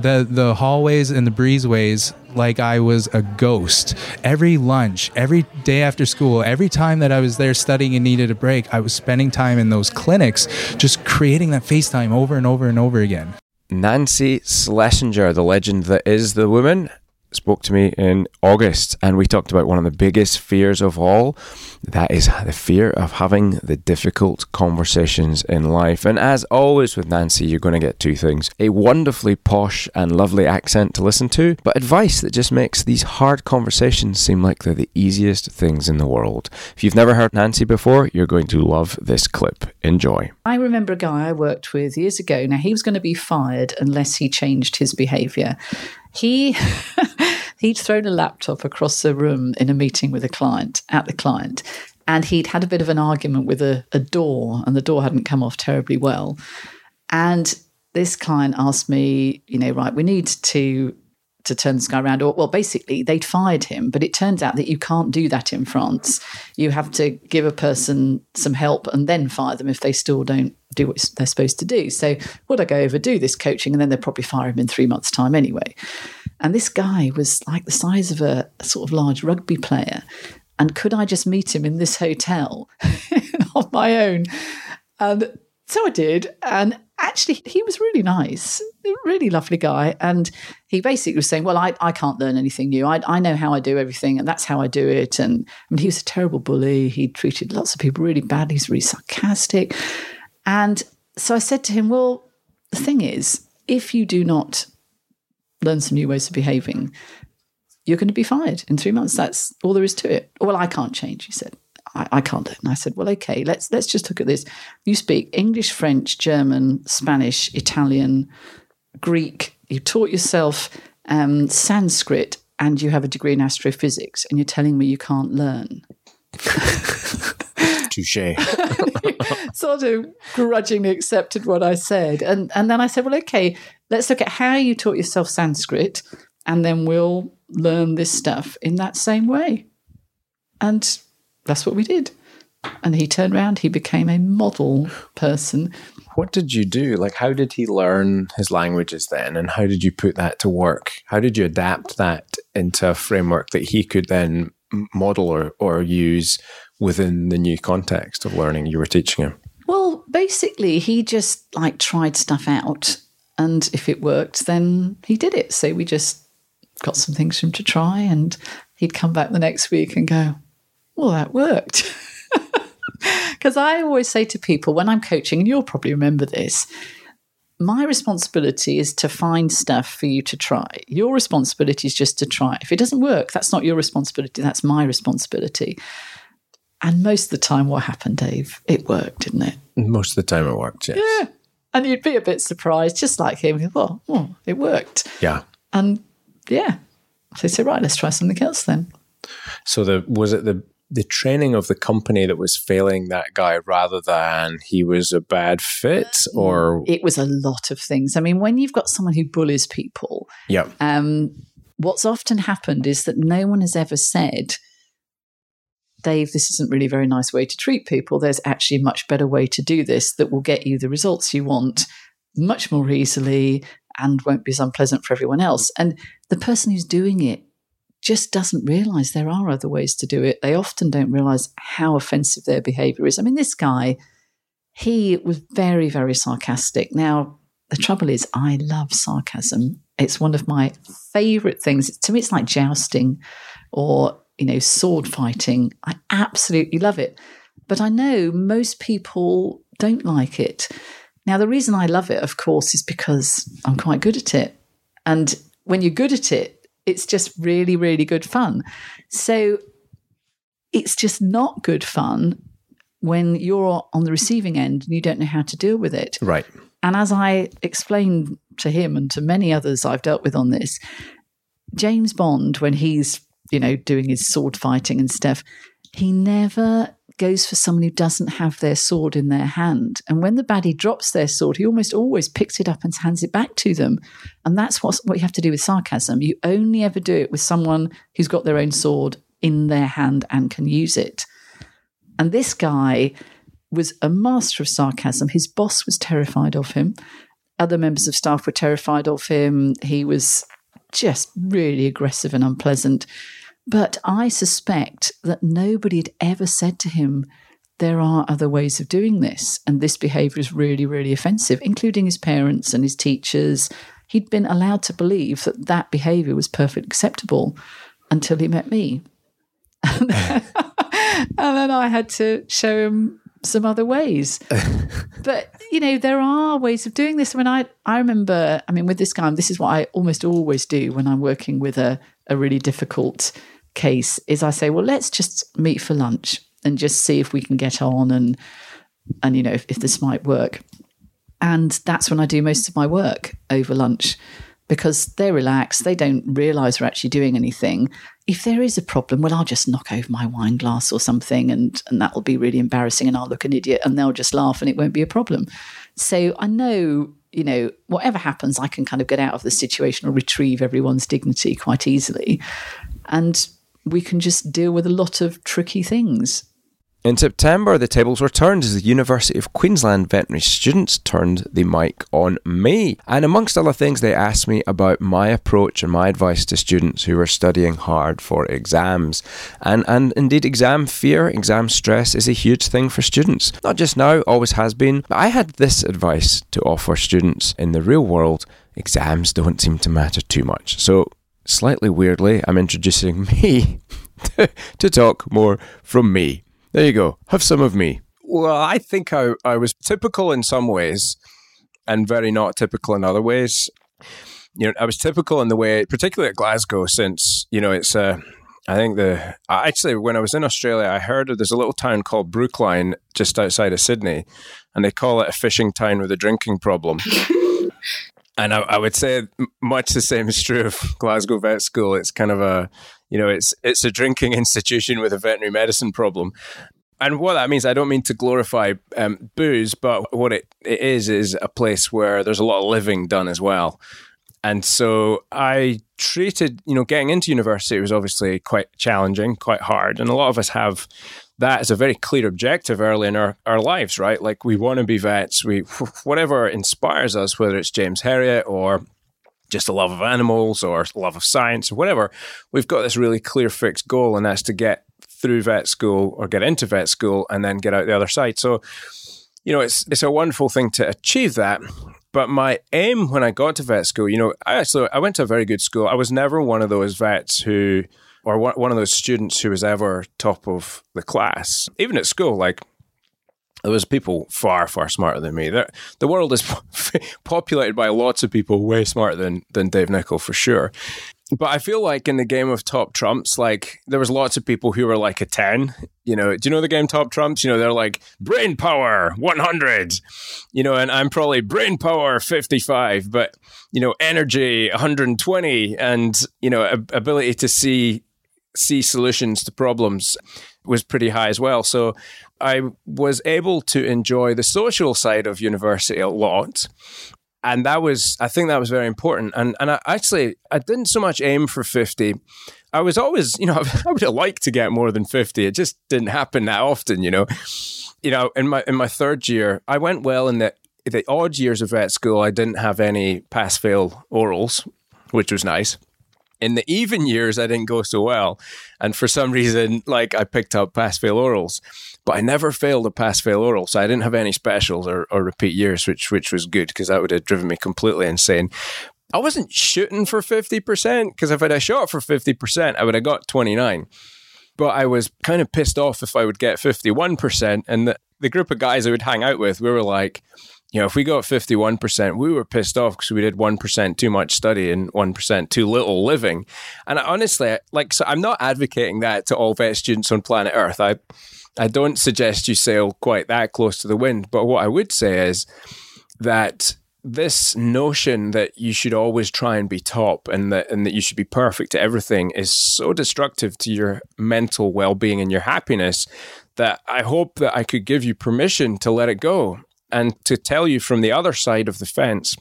the the hallways and the breezeways like I was a ghost. Every lunch, every day after school, every time that I was there studying and needed a break, I was spending time in those clinics, just creating that FaceTime over and over and over again. Nancy Schlesinger, the legend that is the woman, spoke to me in August, and we talked about one of the biggest fears of all. That is the fear of having the difficult conversations in life. And as always with Nancy, you're going to get two things a wonderfully posh and lovely accent to listen to, but advice that just makes these hard conversations seem like they're the easiest things in the world. If you've never heard Nancy before, you're going to love this clip. Enjoy. I remember a guy I worked with years ago. Now, he was going to be fired unless he changed his behavior. He he'd thrown a laptop across the room in a meeting with a client at the client, and he'd had a bit of an argument with a, a door, and the door hadn't come off terribly well. And this client asked me, you know, right, we need to to turn this guy around. Or, well, basically, they'd fired him, but it turns out that you can't do that in France. You have to give a person some help and then fire them if they still don't do what they're supposed to do. So, would I go over do this coaching and then they'll probably fire him in three months' time anyway? And this guy was like the size of a, a sort of large rugby player. And could I just meet him in this hotel on my own? And so I did. And actually, he was really nice, really lovely guy. And he basically was saying, Well, I, I can't learn anything new. I, I know how I do everything, and that's how I do it. And I mean, he was a terrible bully. He treated lots of people really badly. He's really sarcastic. And so I said to him, Well, the thing is, if you do not learn some new ways of behaving, you're going to be fired in three months. That's all there is to it. Well, I can't change, he said. I, I can't do it. And I said, well, okay, let's let's just look at this. You speak English, French, German, Spanish, Italian, Greek. You taught yourself um, Sanskrit, and you have a degree in astrophysics, and you're telling me you can't learn. Touche. sort of grudgingly accepted what I said. And and then I said, well, okay, let's look at how you taught yourself Sanskrit, and then we'll learn this stuff in that same way. And that's what we did. And he turned around, he became a model person. What did you do? Like, how did he learn his languages then? And how did you put that to work? How did you adapt that into a framework that he could then model or, or use within the new context of learning you were teaching him? Well, basically, he just like tried stuff out And if it worked, then he did it. So we just got some things for him to try. And he'd come back the next week and go, Well, that worked. Because I always say to people when I'm coaching, and you'll probably remember this, my responsibility is to find stuff for you to try. Your responsibility is just to try. If it doesn't work, that's not your responsibility, that's my responsibility. And most of the time, what happened, Dave? It worked, didn't it? Most of the time it worked, yes. Yeah. And you'd be a bit surprised, just like him. Well, oh, it worked. Yeah. And yeah. So say, right, let's try something else then. So the was it the the training of the company that was failing that guy rather than he was a bad fit or It was a lot of things. I mean, when you've got someone who bullies people, yeah um, what's often happened is that no one has ever said, Dave, this isn't really a very nice way to treat people. There's actually a much better way to do this that will get you the results you want much more easily and won't be as unpleasant for everyone else. And the person who's doing it just doesn't realize there are other ways to do it. They often don't realize how offensive their behavior is. I mean, this guy, he was very, very sarcastic. Now, the trouble is, I love sarcasm. It's one of my favorite things. To me, it's like jousting or, you know, sword fighting. I absolutely love it. But I know most people don't like it. Now, the reason I love it, of course, is because I'm quite good at it. And when you're good at it, it's just really, really good fun. So it's just not good fun when you're on the receiving end and you don't know how to deal with it. right And as I explained to him and to many others I've dealt with on this, James Bond, when he's, you know, doing his sword fighting and stuff, he never goes for someone who doesn't have their sword in their hand. And when the baddie drops their sword, he almost always picks it up and hands it back to them. And that's what, what you have to do with sarcasm. You only ever do it with someone who's got their own sword in their hand and can use it. And this guy was a master of sarcasm. His boss was terrified of him. Other members of staff were terrified of him. He was just really aggressive and unpleasant. But I suspect that nobody had ever said to him, there are other ways of doing this. And this behavior is really, really offensive, including his parents and his teachers. He'd been allowed to believe that that behavior was perfectly acceptable until he met me. and then I had to show him some other ways. but you know, there are ways of doing this. When I I remember, I mean, with this guy, this is what I almost always do when I'm working with a a really difficult case. Is I say, well, let's just meet for lunch and just see if we can get on and and you know if, if this might work. And that's when I do most of my work over lunch because they're relaxed. They don't realize we're actually doing anything. If there is a problem, well, I'll just knock over my wine glass or something, and, and that will be really embarrassing, and I'll look an idiot, and they'll just laugh, and it won't be a problem. So I know, you know, whatever happens, I can kind of get out of the situation or retrieve everyone's dignity quite easily. And we can just deal with a lot of tricky things. In September, the tables were turned as the University of Queensland veterinary students turned the mic on me. And amongst other things, they asked me about my approach and my advice to students who were studying hard for exams. And, and indeed, exam fear, exam stress is a huge thing for students. Not just now, always has been. But I had this advice to offer students in the real world exams don't seem to matter too much. So, slightly weirdly, I'm introducing me to, talk more from me. There you go. Have some of me. Well, I think I, I was typical in some ways and very not typical in other ways. You know, I was typical in the way, particularly at Glasgow, since, you know, it's uh, I think the actually when I was in Australia, I heard of, there's a little town called Brooklyn just outside of Sydney, and they call it a fishing town with a drinking problem. and I, I would say much the same is true of Glasgow Vet School. It's kind of a you know, it's it's a drinking institution with a veterinary medicine problem. And what that means, I don't mean to glorify um, booze, but what it, it is is a place where there's a lot of living done as well. And so I treated, you know, getting into university was obviously quite challenging, quite hard. And a lot of us have that as a very clear objective early in our, our lives, right? Like we want to be vets, we whatever inspires us, whether it's James Herriot or just a love of animals or love of science or whatever, we've got this really clear fixed goal, and that's to get through vet school or get into vet school and then get out the other side. So, you know, it's it's a wonderful thing to achieve that. But my aim when I got to vet school, you know, I actually I went to a very good school. I was never one of those vets who, or one of those students who was ever top of the class. Even at school, like there was people far far smarter than me. The, the world is populated by lots of people way smarter than than Dave Nicol for sure. But I feel like in the game of top trumps, like there was lots of people who were like a ten. You know, do you know the game top trumps? You know, they're like brain power one hundred. You know, and I'm probably brain power fifty five, but you know, energy one hundred and twenty, and you know, ability to see see solutions to problems was pretty high as well. So I was able to enjoy the social side of university a lot and that was I think that was very important. And and I actually I didn't so much aim for fifty. I was always, you know, I would have liked to get more than fifty. It just didn't happen that often, you know. You know, in my in my third year, I went well in the the odd years of vet school. I didn't have any pass fail orals, which was nice. In the even years, I didn't go so well, and for some reason, like I picked up pass fail orals but I never failed a pass fail oral. So I didn't have any specials or, or repeat years, which which was good because that would have driven me completely insane. I wasn't shooting for 50% because if I'd shot for 50%, I would have got 29. But I was kind of pissed off if I would get 51%. And the, the group of guys I would hang out with, we were like, you know, if we got 51%, we were pissed off because we did 1% too much study and 1% too little living. And honestly, like, so I'm not advocating that to all vet students on planet Earth. I, I don't suggest you sail quite that close to the wind, but what I would say is that this notion that you should always try and be top and that and that you should be perfect at everything is so destructive to your mental well-being and your happiness that I hope that I could give you permission to let it go and to tell you from the other side of the fence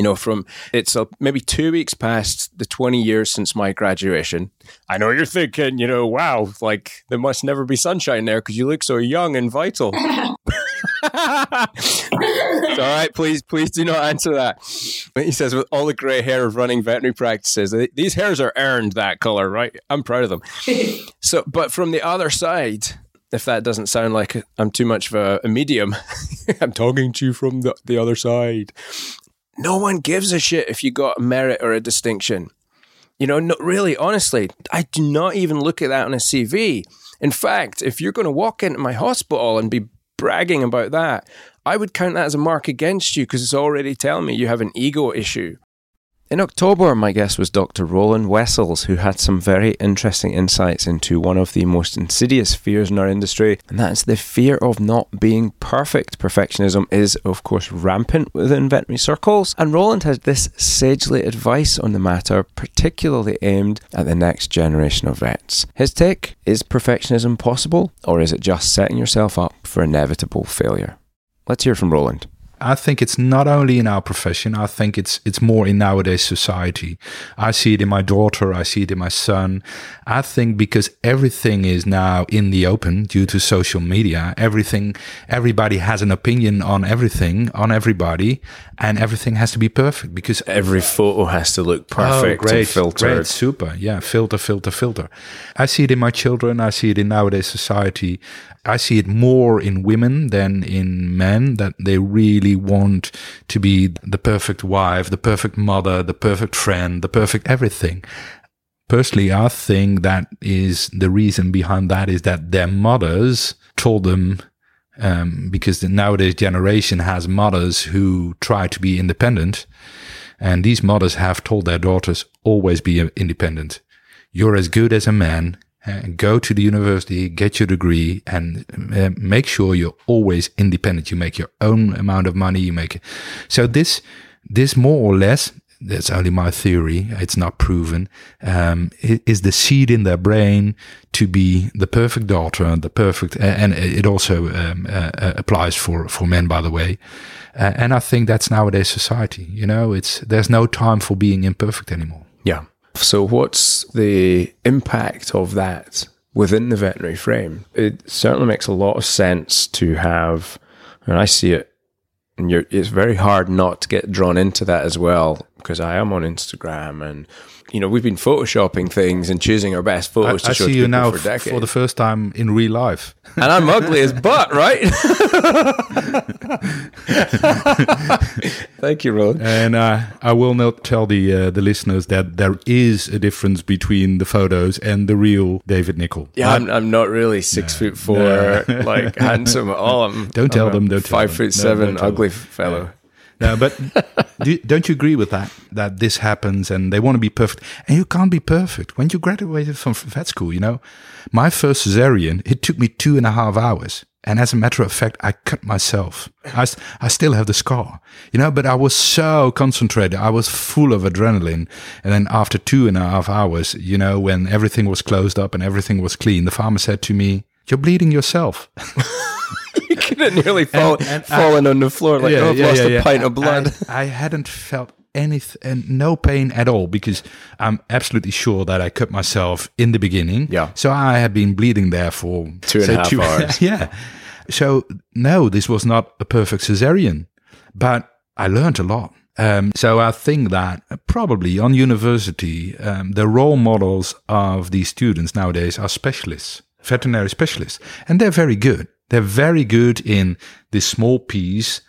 you know, from it's uh, maybe two weeks past the 20 years since my graduation. I know you're thinking, you know, wow, like there must never be sunshine there because you look so young and vital. all right. Please, please do not answer that. But He says, with all the gray hair of running veterinary practices, these hairs are earned that color, right? I'm proud of them. so, but from the other side, if that doesn't sound like I'm too much of a, a medium, I'm talking to you from the, the other side no one gives a shit if you got a merit or a distinction. You know, no, really, honestly, I do not even look at that on a CV. In fact, if you're going to walk into my hospital and be bragging about that, I would count that as a mark against you because it's already telling me you have an ego issue. In October, my guest was Dr. Roland Wessels, who had some very interesting insights into one of the most insidious fears in our industry, and that's the fear of not being perfect. Perfectionism is, of course, rampant within veterinary circles, and Roland has this sagely advice on the matter, particularly aimed at the next generation of vets. His take is perfectionism possible, or is it just setting yourself up for inevitable failure? Let's hear from Roland. I think it's not only in our profession. I think it's it's more in nowadays society. I see it in my daughter. I see it in my son. I think because everything is now in the open due to social media. Everything, everybody has an opinion on everything, on everybody, and everything has to be perfect because every photo has to look oh, perfect oh, great, filtered. Great, super, yeah, filter, filter, filter. I see it in my children. I see it in nowadays society. I see it more in women than in men that they really want to be the perfect wife, the perfect mother, the perfect friend, the perfect everything. Personally, I think that is the reason behind that is that their mothers told them um, because the nowadays generation has mothers who try to be independent, and these mothers have told their daughters always be independent. You're as good as a man uh, go to the university, get your degree, and uh, make sure you're always independent. You make your own amount of money. You make it. So this, this more or less, that's only my theory. It's not proven. Um, is the seed in their brain to be the perfect daughter, the perfect, and it also um, uh, applies for for men, by the way. And I think that's nowadays society. You know, it's there's no time for being imperfect anymore. So, what's the impact of that within the veterinary frame? It certainly makes a lot of sense to have, and I see it, and it's very hard not to get drawn into that as well. because I am on Instagram and you know we've been photoshopping things and choosing our best I, photos to I show see you now for f- decades. for the first time in real life. and I'm ugly as butt, right? Thank you, Roland. And uh, I will not tell the uh, the listeners that there is a difference between the photos and the real David Nicol. Yeah, I'm, I'm not really six foot four, No. like handsome at all. I'm, Don't tell I'm them, don't five them. foot No, seven, ugly them. fellow. No, but do, don't you agree with that? That this happens and they want to be perfect. And you can't be perfect. When you graduated from vet school, you know, my first cesarean, it took me two and a half hours. And as a matter of fact, I cut myself. I, I still have the scar, you know, but I was so concentrated. I was full of adrenaline. And then after two and a half hours, you know, when everything was closed up and everything was clean, the farmer said to me, you're bleeding yourself. You could have nearly fall, and I- fallen on the floor like, oh, I've lost a pint of blood. I, I hadn't felt anything and no pain at all because I'm absolutely sure that I cut myself in the beginning. Yeah. So I had been bleeding there for Two and a half hours. yeah. So no, this was not a perfect cesarean, but I learned a lot. Um, so I think that probably on university, um, the role models of these students nowadays are specialists, veterinary specialists, and they're very good. They're very good in this small piece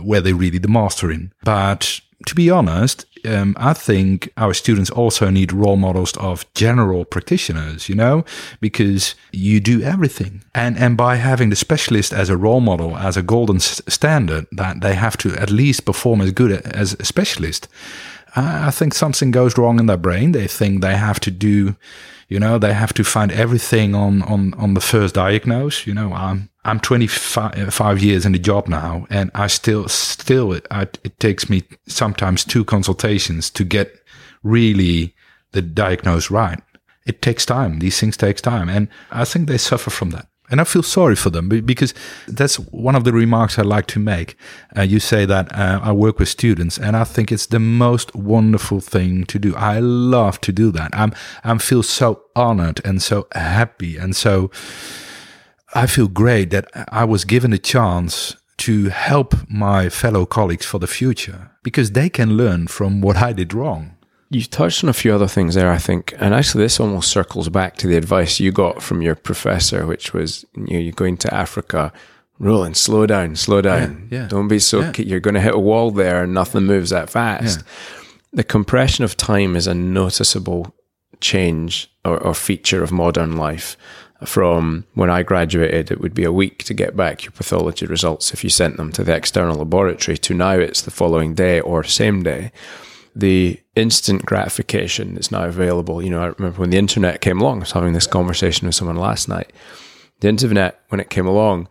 where they really the master in. But to be honest, um, I think our students also need role models of general practitioners, you know, because you do everything. And, and by having the specialist as a role model, as a golden standard, that they have to at least perform as good as a specialist, I think something goes wrong in their brain. They think they have to do, you know, they have to find everything on on on the first diagnose. You know, I'm I'm 25 years in the job now, and I still still it takes me sometimes two consultations to get really the diagnose right. It takes time. These things take time, and I think they suffer from that. And I feel sorry for them because that's one of the remarks I like to make. Uh, you say that uh, I work with students, and I think it's the most wonderful thing to do. I love to do that. I'm I feel so honored and so happy, and so I feel great that I was given a chance to help my fellow colleagues for the future because they can learn from what I did wrong. You touched on a few other things there, I think, and actually, this almost circles back to the advice you got from your professor, which was you know, you're going to Africa. Roland, slow down, slow down. Yeah, yeah. Don't be so. Yeah. You're going to hit a wall there, and nothing moves that fast. The compression of time is a noticeable change or, or feature of modern life. From when I graduated, it would be a week to get back your pathology results if you sent them to the external laboratory. To now, it's the following day or same day the instant gratification that's now available. You know, I remember when the internet came along, I was having this conversation with someone last night. The internet, when it came along,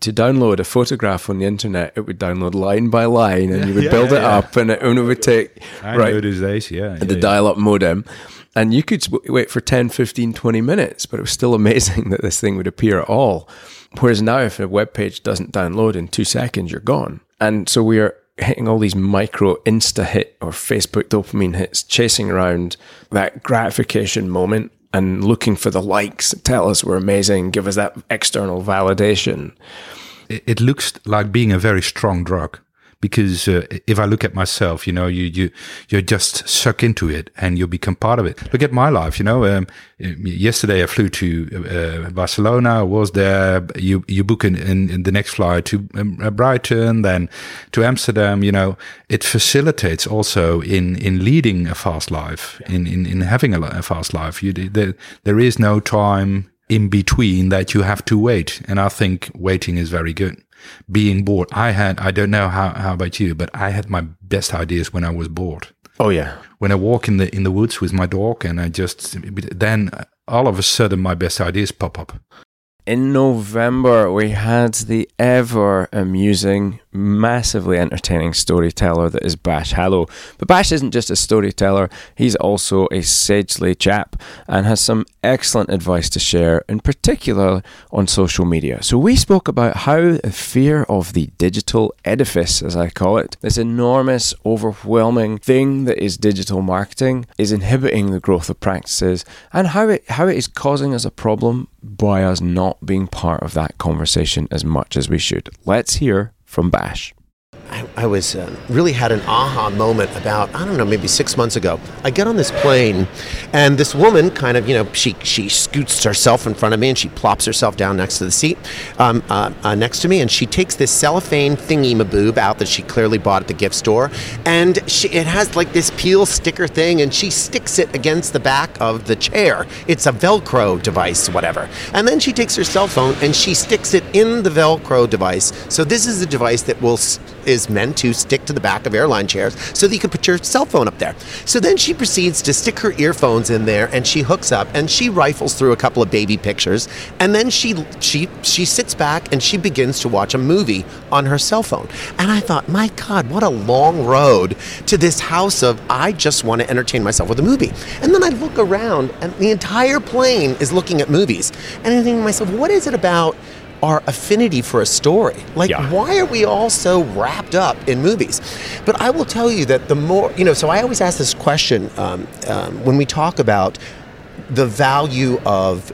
to download a photograph on the internet, it would download line by line and you would yeah, build yeah, it up and it, and it would take, I right, these days, yeah. the dial up modem. And you could wait for 10, 15, 20 minutes, but it was still amazing that this thing would appear at all. Whereas now, if a web page doesn't download in two seconds, you're gone. And so we are hitting all these micro insta hit or Facebook dopamine hits, chasing around that gratification moment and looking for the likes, tell us we're amazing, give us that external validation. it, it looks like being a very strong drug because uh, if I look at myself, you know, you you you're just suck into it and you become part of it. Look at my life, you know. Um, yesterday I flew to uh, Barcelona. Was there. You you book in, in, in the next flight to um, uh, Brighton, then to Amsterdam. You know, it facilitates also in in leading a fast life, in in, in having a, a fast life. You there, there is no time in between that you have to wait. And I think waiting is very good. Being bored. I had, I don't know how, how about you, but I had my best ideas when I was bored. Oh, yeah. When I walk in the, in the woods with my dog and I just, then all of a sudden my best ideas pop up. In November, we had the ever amusing, massively entertaining storyteller that is Bash Halow. But Bash isn't just a storyteller, he's also a sagely chap and has some excellent advice to share, in particular on social media. So, we spoke about how the fear of the digital edifice, as I call it, this enormous, overwhelming thing that is digital marketing, is inhibiting the growth of practices and how it, how it is causing us a problem by us not being part of that conversation as much as we should. Let's hear from Bash. I I was uh, really had an aha moment about I don't know maybe six months ago. I get on this plane, and this woman kind of you know she she scoots herself in front of me and she plops herself down next to the seat um, uh, uh, next to me, and she takes this cellophane thingy maboob out that she clearly bought at the gift store, and she, it has like this peel sticker thing, and she sticks it against the back of the chair. It's a Velcro device, whatever, and then she takes her cell phone and she sticks it in the Velcro device. So this is a device that will is meant to stick to the back of airline chairs so that you can put your cell phone up there. So then she proceeds to stick her earphones in there and she hooks up and she rifles through a couple of baby pictures and then she she she sits back and she begins to watch a movie on her cell phone. And I thought, "My god, what a long road to this house of I just want to entertain myself with a movie." And then I look around and the entire plane is looking at movies. And I think to myself, "What is it about our affinity for a story. Like, Yeah. why are we all so wrapped up in movies? But I will tell you that the more, you know, so I always ask this question um, um, when we talk about the value of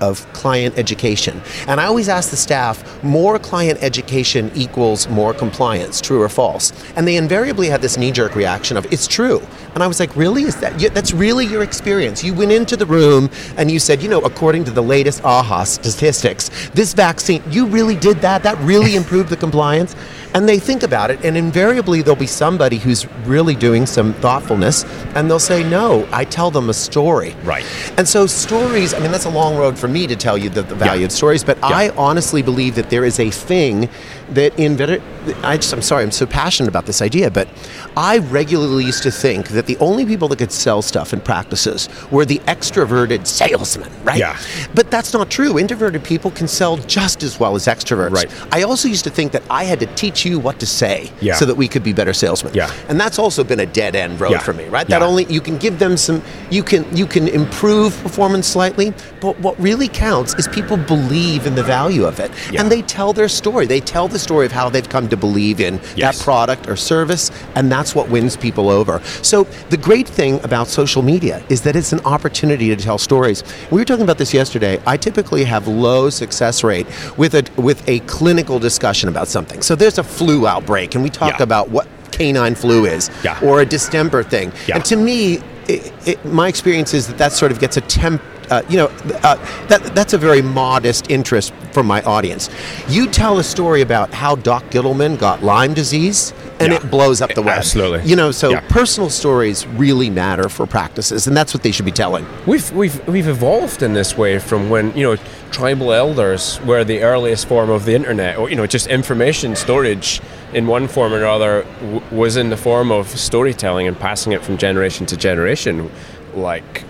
of client education. And I always ask the staff, more client education equals more compliance, true or false? And they invariably have this knee-jerk reaction of, it's true. And I was like, really? Is that, yeah, that's really your experience? You went into the room and you said, you know, according to the latest AAHA statistics, this vaccine, you really did that? That really improved the compliance? And they think about it, and invariably there'll be somebody who's really doing some thoughtfulness, and they'll say, no, I tell them a story. Right. And so stories, I mean, that's a long road for me to tell you the, the value of stories, but I honestly believe that there is a thing that in veter- I just, I'm sorry, I'm so passionate about this idea, but I regularly used to think that the only people that could sell stuff in practices were the extroverted salesmen, right? Yeah. But that's not true. Introverted people can sell just as well as extroverts. Right. I also used to think that I had to teach you what to say Yeah. so that we could be better salesmen. Yeah. And that's also been a dead end road Yeah. for me, right? Yeah. That only you can give them some you can you can improve performance slightly, but what really counts is people believe in the value of it. And they tell their story. They tell the story of how they've come to believe in Yes. that product or service, and that's what wins people over. So the great thing about social media is that it's an opportunity to tell stories. We were talking about this yesterday. I typically have low success rate with a with a clinical discussion about something. So there's a flu outbreak, and we talk Yeah. about what canine flu is, Yeah. or a distemper thing. Yeah. And to me, it, it, my experience is that that sort of gets a temp. Uh, you know, uh, that that's a very modest interest from my audience. You tell a story about how Doc Gittleman got Lyme disease, and Yeah. it blows up the web. Absolutely. You know, so Yeah. personal stories really matter for practices, and that's what they should be telling. We've we've we've evolved in this way from when you know tribal elders were the earliest form of the internet, or you know just information storage in one form or another w- was in the form of storytelling and passing it from generation to generation, like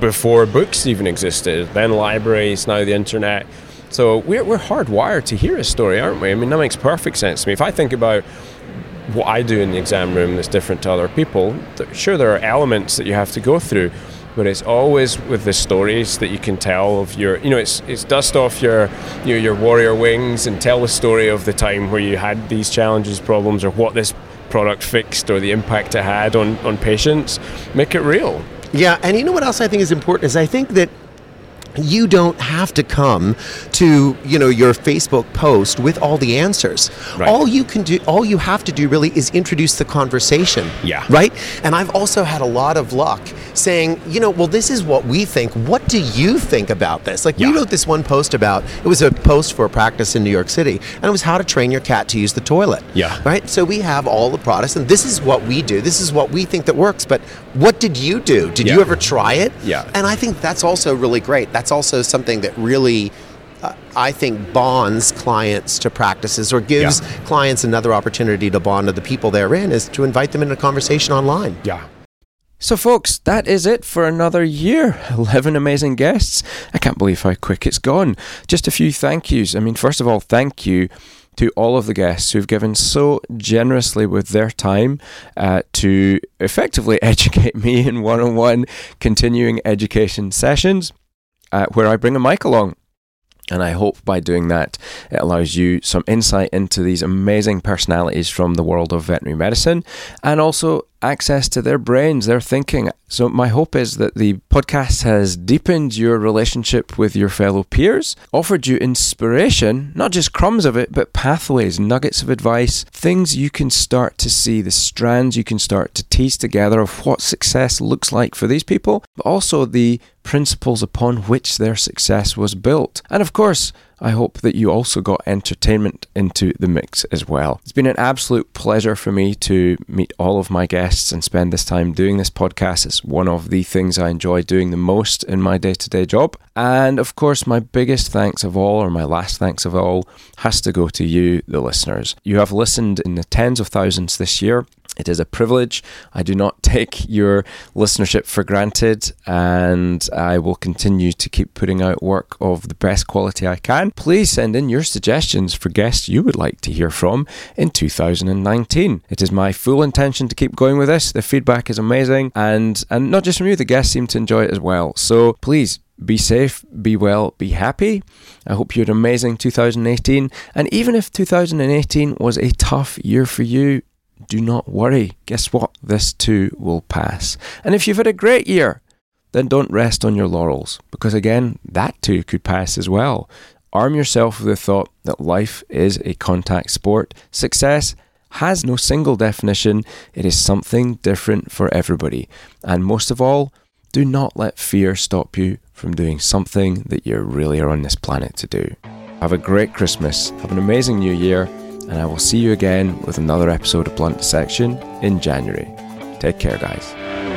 before books even existed. Then libraries, now the internet. So we're we're hardwired to hear a story, aren't we? I mean that makes perfect sense to me. If I think about what I do in the exam room that's different to other people. Sure, there are elements that you have to go through, but it's always with the stories that you can tell of your, you know, it's it's dust off your you know, your warrior wings and tell the story of the time where you had these challenges, problems, or what this product fixed or the impact it had on on patients. Make it real. Yeah, and you know what else I think is important is I think that you don't have to come to you know your Facebook post with all the answers. Right. All you can do, all you have to do really is introduce the conversation. Yeah. Right. And I've also had a lot of luck saying, you know, well, this is what we think. What do you think about this? Like Yeah. we wrote this one post about. It was a post for a practice in New York City, and it was how to train your cat to use the toilet. Yeah. Right. So we have all the products, and this is what we do. This is what we think that works. But what did you do? Did you ever try it? Yeah. And I think that's also really great. That's also something that really, uh, I think, bonds clients to practices or gives Yeah. clients another opportunity to bond to the people they're in is to invite them into a conversation online. Yeah. So, folks, that is it for another year. 11 amazing guests. I can't believe how quick it's gone. Just a few thank yous. I mean, first of all, thank you to all of the guests who've given so generously with their time uh, to effectively educate me in one on one continuing education sessions uh, where I bring a mic along. And I hope by doing that, it allows you some insight into these amazing personalities from the world of veterinary medicine and also access to their brains, their thinking. So, my hope is that the podcast has deepened your relationship with your fellow peers, offered you inspiration, not just crumbs of it, but pathways, nuggets of advice, things you can start to see, the strands you can start to tease together of what success looks like for these people, but also the principles upon which their success was built. And of course, I hope that you also got entertainment into the mix as well. It's been an absolute pleasure for me to meet all of my guests and spend this time doing this podcast. It's one of the things I enjoy doing the most in my day to day job. And of course, my biggest thanks of all, or my last thanks of all, has to go to you, the listeners. You have listened in the tens of thousands this year. It is a privilege. I do not take your listenership for granted, and I will continue to keep putting out work of the best quality I can. Please send in your suggestions for guests you would like to hear from in 2019. It is my full intention to keep going with this. The feedback is amazing, and, and not just from you, the guests seem to enjoy it as well. So please be safe, be well, be happy. I hope you had an amazing 2018. And even if 2018 was a tough year for you, do not worry. Guess what? This too will pass. And if you've had a great year, then don't rest on your laurels, because again, that too could pass as well. Arm yourself with the thought that life is a contact sport. Success has no single definition, it is something different for everybody. And most of all, do not let fear stop you from doing something that you really are on this planet to do. Have a great Christmas, have an amazing new year, and I will see you again with another episode of Blunt Dissection in January. Take care, guys.